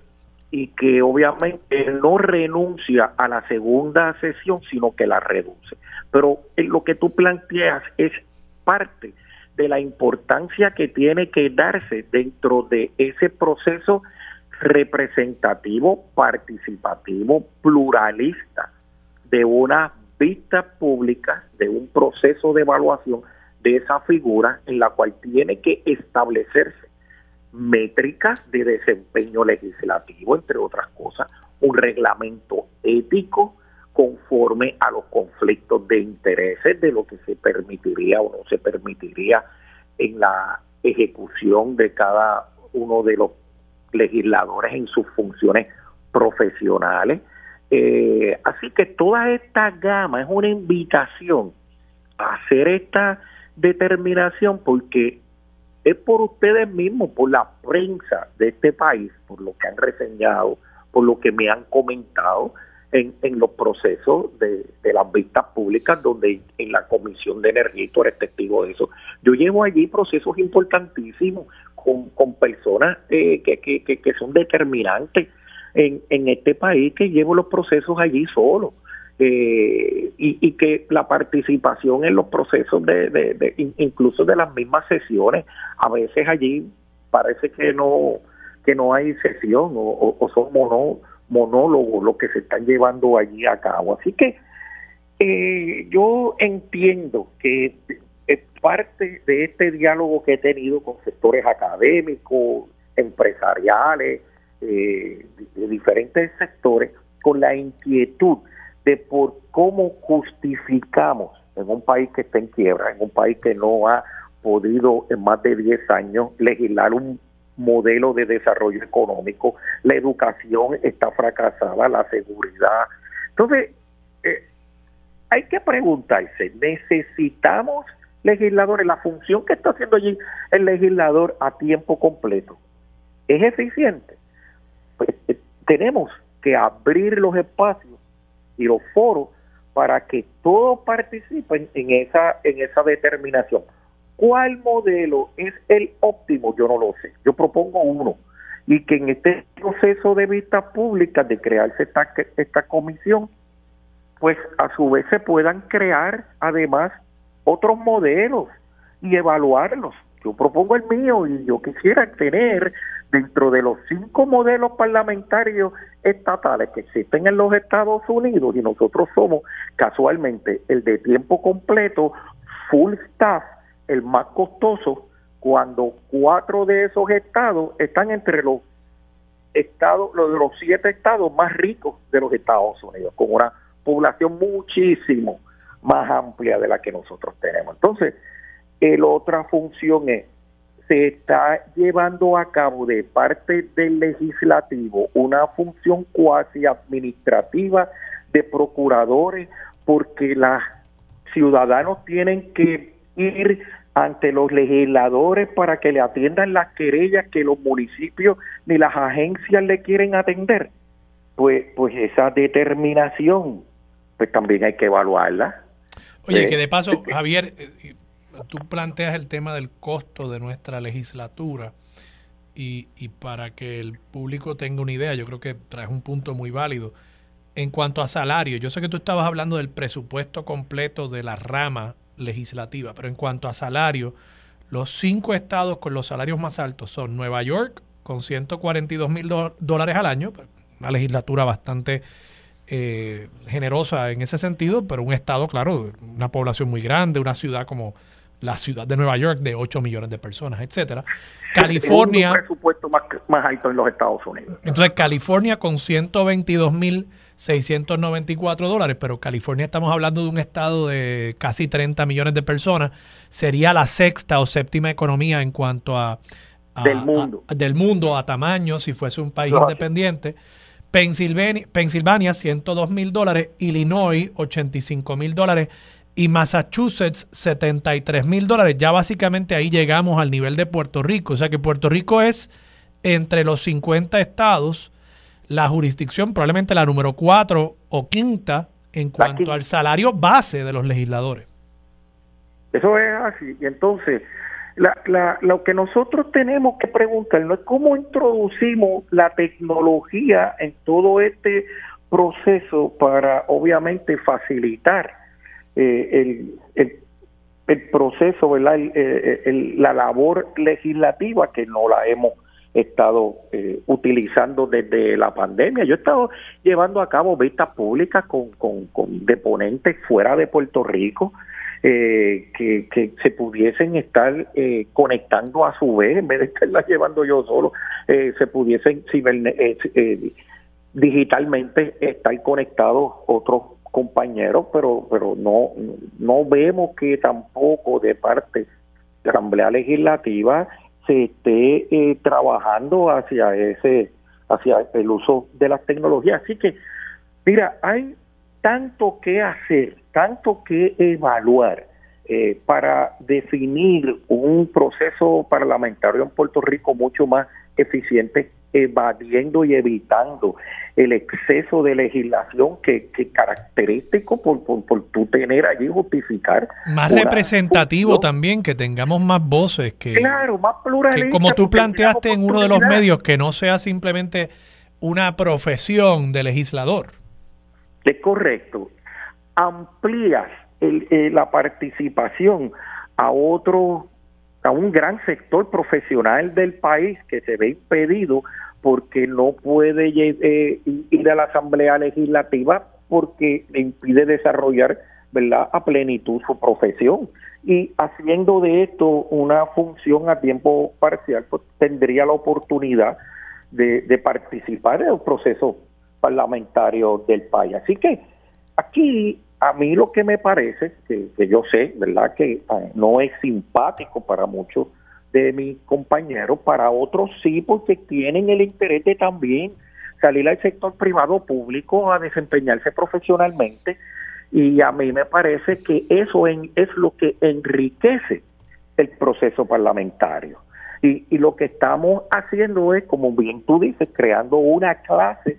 y que obviamente no renuncia a la segunda sesión, sino que la reduce. Pero lo que tú planteas es parte de la importancia que tiene que darse dentro de ese proceso representativo, participativo, pluralista de una vista pública, de un proceso de evaluación de esa figura en la cual tiene que establecerse métricas de desempeño legislativo, entre otras cosas, un reglamento ético conforme a los conflictos de intereses de lo que se permitiría o no se permitiría en la ejecución de cada uno de los legisladores en sus funciones profesionales. Eh, así que toda esta gama es una invitación a hacer esta determinación porque es por ustedes mismos, por la prensa de este país, por lo que han reseñado, por lo que me han comentado en, en los procesos de, las vistas públicas, donde en la Comisión de Energía, y tú eres testigo de eso, yo llevo allí procesos importantísimos con, con personas eh, que, que, que, son determinantes en, en este país, que llevo los procesos allí solo. Eh, y, y, que la participación en los procesos de, de, incluso de las mismas sesiones a veces allí parece que no que no hay sesión o, o son mono, monólogos lo que se están llevando allí a cabo. Así que eh, yo entiendo que parte de este diálogo que he tenido con sectores académicos, empresariales, eh, de diferentes sectores, con la inquietud de por cómo justificamos en un país que está en quiebra, en un país que no ha podido en más de 10 años legislar un modelo de desarrollo económico, la educación está fracasada, la seguridad. Entonces, eh, hay que preguntarse, ¿necesitamos legisladores? La función que está haciendo allí el legislador a tiempo completo, ¿es eficiente? Pues eh, tenemos que abrir los espacios y los foros para que todos participen en esa, en esa determinación. ¿Cuál modelo es el óptimo? Yo no lo sé. Yo propongo uno. Y que en este proceso de vista pública de crearse esta, esta comisión, pues a su vez se puedan crear además otros modelos y evaluarlos. Yo propongo el mío y yo quisiera tener dentro de los cinco modelos parlamentarios estatales que existen en los Estados Unidos y nosotros somos casualmente el de tiempo completo, full staff, el más costoso cuando cuatro de esos estados están entre los estados, los los siete estados más ricos de los Estados Unidos, con una población muchísimo más amplia de la que nosotros tenemos. Entonces, la otra función es, se está llevando a cabo de parte del legislativo una función cuasi administrativa de procuradores porque los ciudadanos tienen que ir ante los legisladores para que le atiendan las querellas que los municipios ni las agencias le quieren atender, pues, pues esa determinación, pues también hay que evaluarla. Oye, que de paso, Javier, eh, tú planteas el tema del costo de nuestra legislatura y, y para que el público tenga una idea, yo creo que traes un punto muy válido. En cuanto a salario, yo sé que tú estabas hablando del presupuesto completo de la rama legislativa. Pero en cuanto a salario, los cinco estados con los salarios más altos son Nueva York, con 142 mil dólares al año, una legislatura bastante eh, generosa en ese sentido, pero un estado, claro, una población muy grande, una ciudad como la ciudad de Nueva York de 8 millones de personas, etcétera. California. Un presupuesto más, más alto en los Estados Unidos. Entonces, California con 122 mil 694 dólares, pero California estamos hablando de un estado de casi 30 millones de personas, sería la sexta o séptima economía en cuanto a, del, mundo. del mundo a tamaño si fuese un país independiente. Pensilvania, Pensilvania 102 mil dólares, Illinois 85 mil dólares y Massachusetts 73 mil dólares. Ya básicamente ahí llegamos al nivel de Puerto Rico. O sea que Puerto Rico es entre los 50 estados la jurisdicción, probablemente la número cuatro o quinta en cuanto al salario base de los legisladores. Eso es así. Y entonces, lo que nosotros tenemos que preguntarnos es cómo introducimos la tecnología en todo este proceso para, obviamente, facilitar eh, el, el, proceso, ¿verdad? la labor legislativa que no la hemos estado eh, utilizando desde la pandemia. Yo he estado llevando a cabo vistas públicas con, con, con deponentes fuera de Puerto Rico eh, que, que se pudiesen estar eh, conectando a su vez, en vez de estarlas llevando yo solo, se pudiesen digitalmente estar conectados otros compañeros, pero pero no no vemos que tampoco de parte de la Asamblea Legislativa se esté eh, trabajando hacia ese hacia el uso de las tecnologías. Así que, mira, hay tanto que hacer, tanto que evaluar eh, para definir un proceso parlamentario en Puerto Rico mucho más eficiente, evadiendo y evitando el exceso de legislación que, que característico por, por, por tú tener allí justificar. Más representativo también, que tengamos más voces, que, claro, más pluralista. Que como tú planteaste en uno de los medios, que no sea simplemente una profesión de legislador. Es correcto. Amplías eh, la participación a otro, a un gran sector profesional del país que se ve impedido porque no puede eh, ir a la Asamblea Legislativa porque le impide desarrollar ¿verdad? a plenitud su profesión. Y haciendo de esto una función a tiempo parcial, pues tendría la oportunidad de, de participar en el proceso parlamentario del país. Así que aquí a mí lo que me parece, que, yo sé, ¿verdad? Que ah, no es simpático para muchos de mis compañeros, para otros sí, porque tienen el interés de también salir al sector privado público a desempeñarse profesionalmente y a mí me parece que eso es lo que enriquece el proceso parlamentario. Y, y lo que estamos haciendo es, como bien tú dices, creando una clase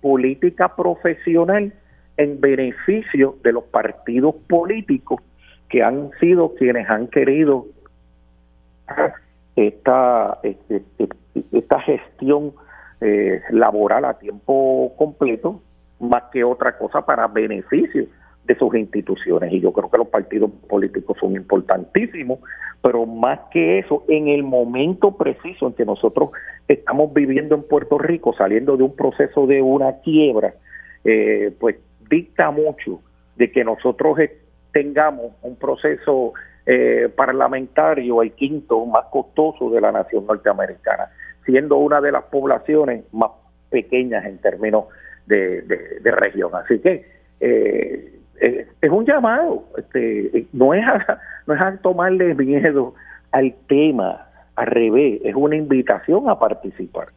política profesional en beneficio de los partidos políticos que han sido quienes han querido esta, este, esta gestión eh, laboral a tiempo completo más que otra cosa para beneficio de sus instituciones. Y yo creo que los partidos políticos son importantísimos, pero más que eso, en el momento preciso en que nosotros estamos viviendo en Puerto Rico, saliendo de un proceso de una quiebra, eh, pues dicta mucho de que nosotros tengamos un proceso eh, parlamentario, el quinto más costoso de la nación norteamericana, siendo una de las poblaciones más pequeñas en términos de, región. Así que eh, es, un llamado, este, no, es no es a tomarle miedo al tema, al revés, es una invitación a participar,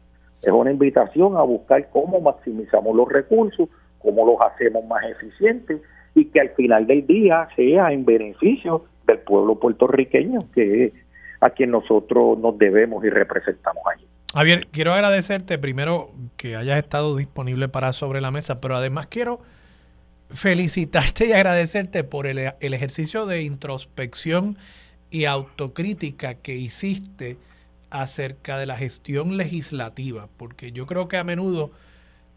es una invitación a buscar cómo maximizamos los recursos, cómo los hacemos más eficientes y que al final del día sea en beneficio del pueblo puertorriqueño, que es a quien nosotros nos debemos y representamos allí. Javier, quiero agradecerte primero que hayas estado disponible para sobre la mesa, pero además quiero felicitarte y agradecerte por el, ejercicio de introspección y autocrítica que hiciste acerca de la gestión legislativa, porque yo creo que a menudo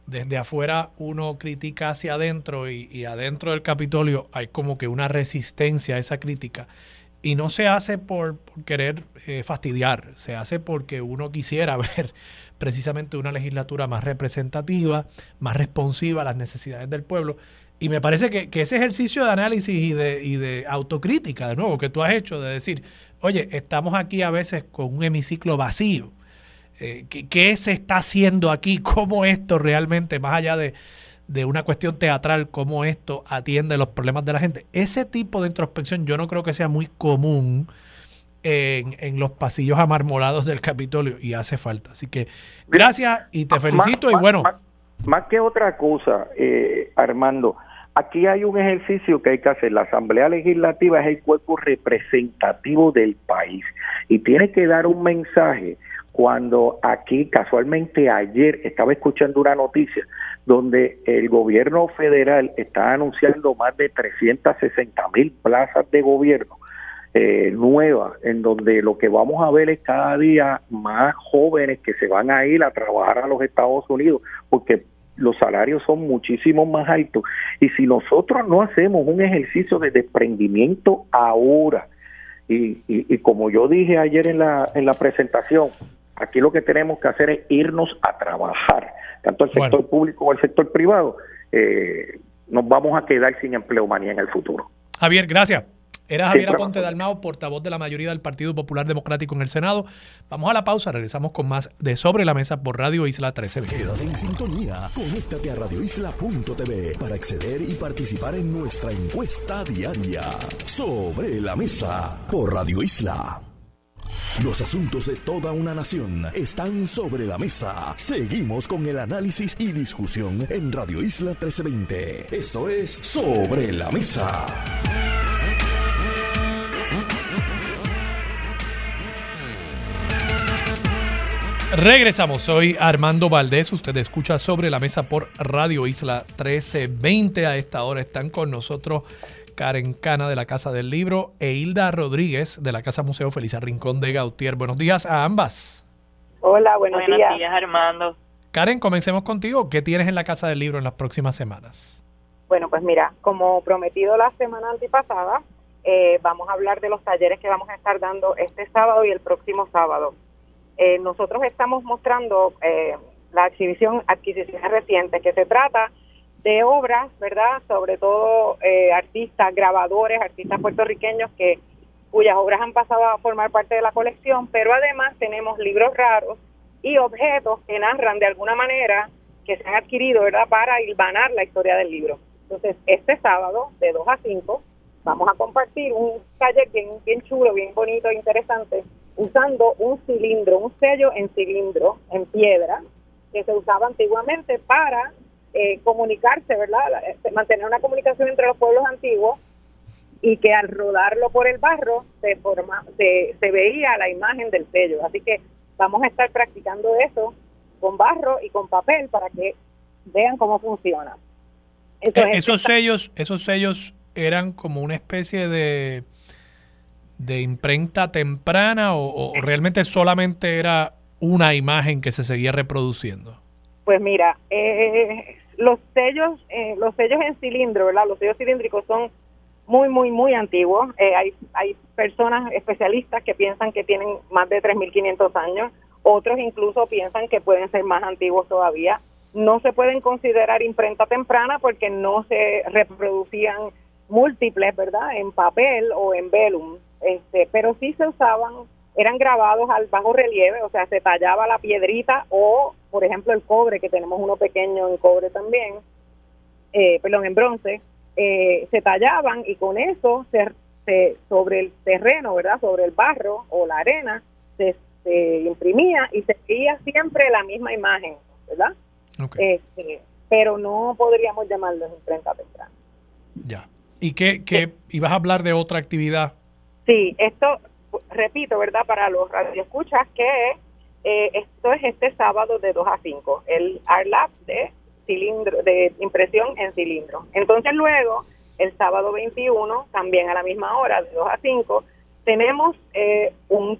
desde afuera uno critica hacia adentro y, adentro del Capitolio hay como que una resistencia a esa crítica. Y no se hace por, querer eh, fastidiar, se hace porque uno quisiera ver precisamente una legislatura más representativa, más responsiva a las necesidades del pueblo. Y me parece que, ese ejercicio de análisis y de, y de autocrítica, de nuevo, que tú has hecho, de decir, oye, estamos aquí a veces con un hemiciclo vacío eh, ¿qué, se está haciendo aquí? ¿Cómo esto realmente, más allá de, una cuestión teatral, cómo esto atiende los problemas de la gente? Ese tipo de introspección yo no creo que sea muy común en, los pasillos amarmolados del Capitolio y hace falta. Así que gracias y te felicito y bueno. Más, que otra cosa, eh, Armando, aquí hay un ejercicio que hay que hacer. La Asamblea Legislativa es el cuerpo representativo del país y tiene que dar un mensaje cuando aquí casualmente ayer estaba escuchando una noticia donde el gobierno federal está anunciando más de 360 mil plazas de gobierno eh, nuevas, en donde lo que vamos a ver es cada día más jóvenes que se van a ir a trabajar a los Estados Unidos, porque los salarios son muchísimo más altos. Y si nosotros no hacemos un ejercicio de desprendimiento ahora, y, y, como yo dije ayer en la, en la presentación, Aquí lo que tenemos que hacer es irnos a trabajar, tanto el sector público como el sector privado. Eh, nos vamos a quedar sin empleo manía en el futuro. Javier, gracias. Era Javier Aponte Dalmao, portavoz de la mayoría del Partido Popular Democrático en el Senado. Vamos a la pausa, regresamos con más de Sobre la Mesa por Radio Isla 1320. Quédate en sintonía, conéctate a radioisla.tv para acceder y participar en nuestra encuesta diaria. Sobre la Mesa por Radio Isla. Los asuntos de toda una nación están sobre la mesa. Seguimos con el análisis y discusión en Radio Isla 1320. Esto es Sobre la Mesa. Regresamos, soy Armando Valdés, usted escucha sobre la mesa por Radio Isla 1320. A esta hora están con nosotros Karen Cana de la Casa del Libro e Hilda Rodríguez de la Casa Museo Felisa Rincón de Gautier. Buenos días a ambas. Hola, buenos, Buenos días. días, Armando. Karen, comencemos contigo. ¿Qué tienes en la Casa del Libro en las próximas semanas? Bueno, pues mira, como prometido la semana antipasada, eh, vamos a hablar de los talleres que vamos a estar dando este sábado y el próximo sábado. Eh, nosotros estamos mostrando eh, la exhibición Adquisiciones Recientes, que se trata de obras, ¿verdad? Sobre todo eh, artistas, grabadores, artistas puertorriqueños que cuyas obras han pasado a formar parte de la colección, pero además tenemos libros raros y objetos que narran de alguna manera que se han adquirido, ¿verdad? Para hilvanar la historia del libro. Entonces, este sábado, de 2 a 5, vamos a compartir un taller bien, bien chulo, bien bonito, interesante, usando un cilindro, un sello en cilindro, en piedra, que se usaba antiguamente para eh, comunicarse, ¿verdad? La- Mantener una comunicación entre los pueblos antiguos y que al rodarlo por el barro se, forma, se, se veía la imagen del sello. Así que vamos a estar practicando eso con barro y con papel para que vean cómo funciona. Eso Eh, es- esos sellos, esos sellos eran como una especie de, de imprenta temprana o, realmente solamente era una imagen que se seguía reproduciendo. Pues mira, eh, los sellos, eh, los sellos en cilindro, ¿verdad? Los sellos cilíndricos son muy, muy, muy antiguos. Eh, hay, hay personas especialistas que piensan que tienen más de 3.500 años. Otros incluso piensan que pueden ser más antiguos todavía. No se pueden considerar imprenta temprana porque no se reproducían múltiples, ¿verdad? En papel o en velum. Este, pero sí se usaban, eran grabados al bajo relieve, o sea, se tallaba la piedrita o, por ejemplo, el cobre, que tenemos uno pequeño en cobre también, eh, perdón, en bronce, eh, se tallaban y con eso se, se- sobre el terreno, ¿verdad? Sobre el barro o la arena, se, se imprimía y se veía siempre la misma imagen, ¿verdad? Este, pero no podríamos llamarlo imprenta temprana. ya. ¿Y qué, qué ibas a hablar de otra actividad? Sí, esto, repito, ¿verdad? Para los radioescuchas que eh, esto es este sábado de 2 a 5, el Art Lab de cilindro, de impresión en cilindro. Entonces luego, el sábado 21, también a la misma hora, de 2 a 5, tenemos eh, un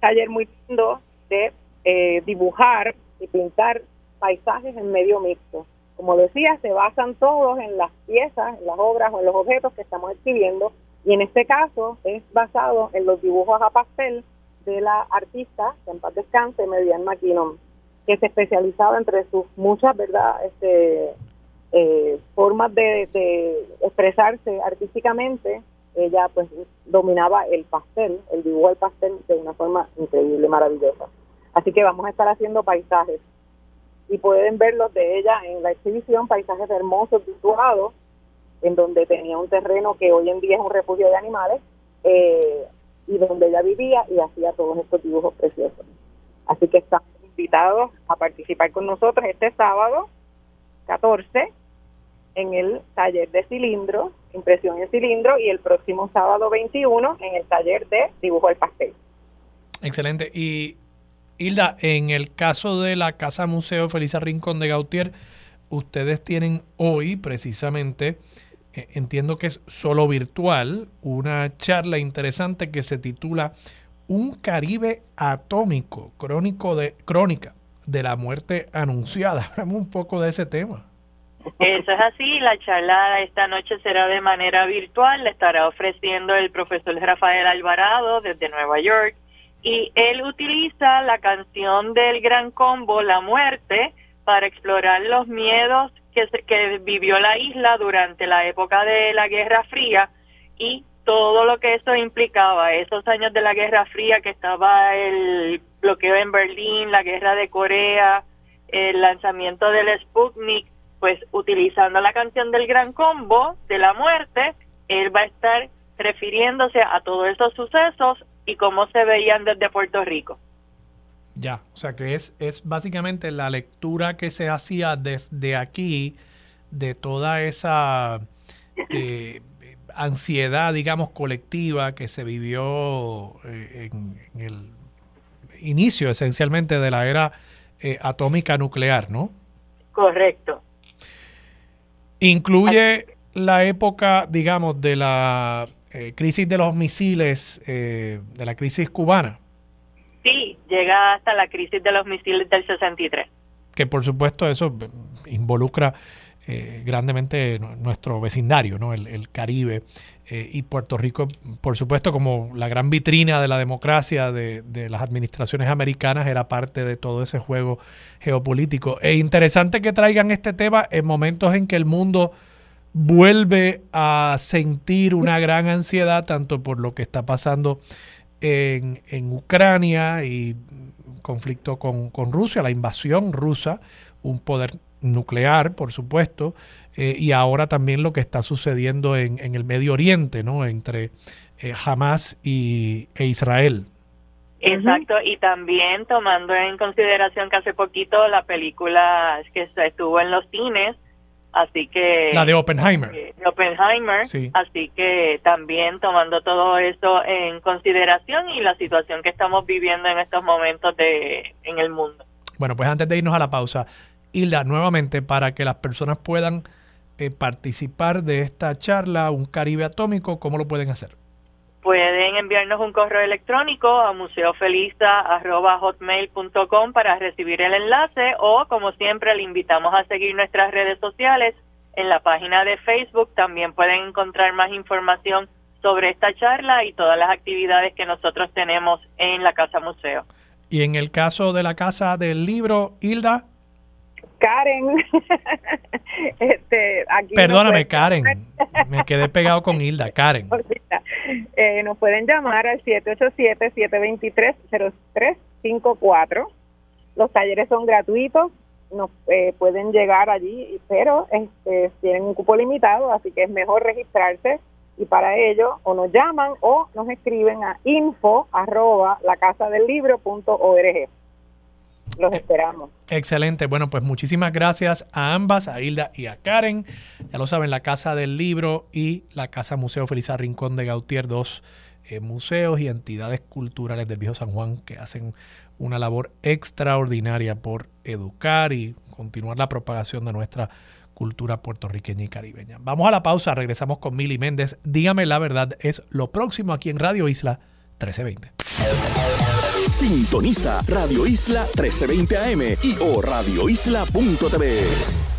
taller muy lindo de eh, dibujar y pintar paisajes en medio mixto. Como decía, se basan todos en las piezas, en las obras o en los objetos que estamos exhibiendo y en este caso es basado en los dibujos a pastel de la artista, que en paz descanse, Median McKinnon, que se especializaba entre sus muchas, ¿verdad?, este, eh, formas de, expresarse artísticamente. Ella pues dominaba el pastel, el dibujo del pastel de una forma increíble, maravillosa. Así que vamos a estar haciendo paisajes y pueden ver los de ella en la exhibición, paisajes hermosos, dibujados, en donde tenía un terreno que hoy en día es un refugio de animales, eh, y donde ella vivía y hacía todos estos dibujos preciosos. Así que están invitados a participar con nosotros este sábado 14 en el taller de cilindro, impresión en cilindro, y el próximo sábado 21 en el taller de dibujo al pastel. Excelente. Y Hilda, en el caso de la Casa Museo Felisa Rincón de Gautier, ustedes tienen hoy precisamente, eh, entiendo que es solo virtual, una charla interesante que se titula Un Caribe atómico, crónico de, crónica de la muerte anunciada. Hablamos un poco de ese tema. Eso es así, la charla esta noche será de manera virtual, le estará ofreciendo el profesor Rafael Alvarado desde Nueva York y él utiliza la canción del Gran Combo, La Muerte, para explorar los miedos que, que vivió la isla durante la época de la Guerra Fría y todo lo que eso implicaba, esos años de la Guerra Fría que estaba el bloqueo en Berlín, la guerra de Corea, el lanzamiento del Sputnik, pues utilizando la canción del Gran Combo de la muerte, él va a estar refiriéndose a todos esos sucesos y cómo se veían desde Puerto Rico. Ya, o sea que es, es básicamente la lectura que se hacía desde aquí de toda esa eh, ansiedad, digamos, colectiva que se vivió eh, en, en el, inicio esencialmente de la era atómica nuclear, ¿no? Correcto. Incluye la época, digamos, de la crisis de los misiles, de la crisis cubana. Llega hasta la crisis de los misiles del 63. Que por supuesto eso involucra eh, grandemente nuestro vecindario, ¿no? el, Caribe eh, y Puerto Rico, por supuesto, como la gran vitrina de la democracia de, las administraciones americanas, era parte de todo ese juego geopolítico. Es interesante que traigan este tema en momentos en que el mundo vuelve a sentir una gran ansiedad, tanto por lo que está pasando en, en Ucrania y conflicto con, con Rusia, la invasión rusa, un poder nuclear, por supuesto, eh, y ahora también lo que está sucediendo en, en el Medio Oriente, ¿no? Entre eh, Hamas y, e Israel. Exacto, y también tomando en consideración que hace poquito la película que estuvo en los cines, así que... La de Oppenheimer. Eh, Oppenheimer, así que también tomando todo eso en consideración y la situación que estamos viviendo en estos momentos de, en el mundo. Bueno, pues antes de irnos a la pausa, Hilda, nuevamente, para que las personas puedan eh, participar de esta charla, un Caribe Atómico, ¿cómo lo pueden hacer? Pueden enviarnos un correo electrónico a museofeliza.hotmail.com para recibir el enlace o, como siempre, le invitamos a seguir nuestras redes sociales. En la página de Facebook también pueden encontrar más información sobre esta charla y todas las actividades que nosotros tenemos en la Casa Museo. Y en el caso de la Casa del Libro, Hilda. Karen. este, aquí Perdóname, Karen. Me quedé pegado con Hilda. Karen. Eh, nos pueden llamar al 787-723-0354. Los talleres son gratuitos. Nos eh, pueden llegar allí, pero este, tienen un cupo limitado, así que es mejor registrarse. Y para ello, o nos llaman o nos escriben a info arroba la casa del libro punto org. Los esperamos. Excelente. Bueno, pues muchísimas gracias a ambas, a Hilda y a Karen. Ya lo saben, la Casa del Libro y la Casa Museo Felizar Rincón de Gautier, dos eh, museos y entidades culturales del Viejo San Juan que hacen una labor extraordinaria por educar y continuar la propagación de nuestra cultura puertorriqueña y caribeña. Vamos a la pausa, regresamos con Mili Méndez. Dígame la verdad, es lo próximo aquí en Radio Isla 1320. Sintoniza Radio Isla 1320 AM y o radioisla.tv.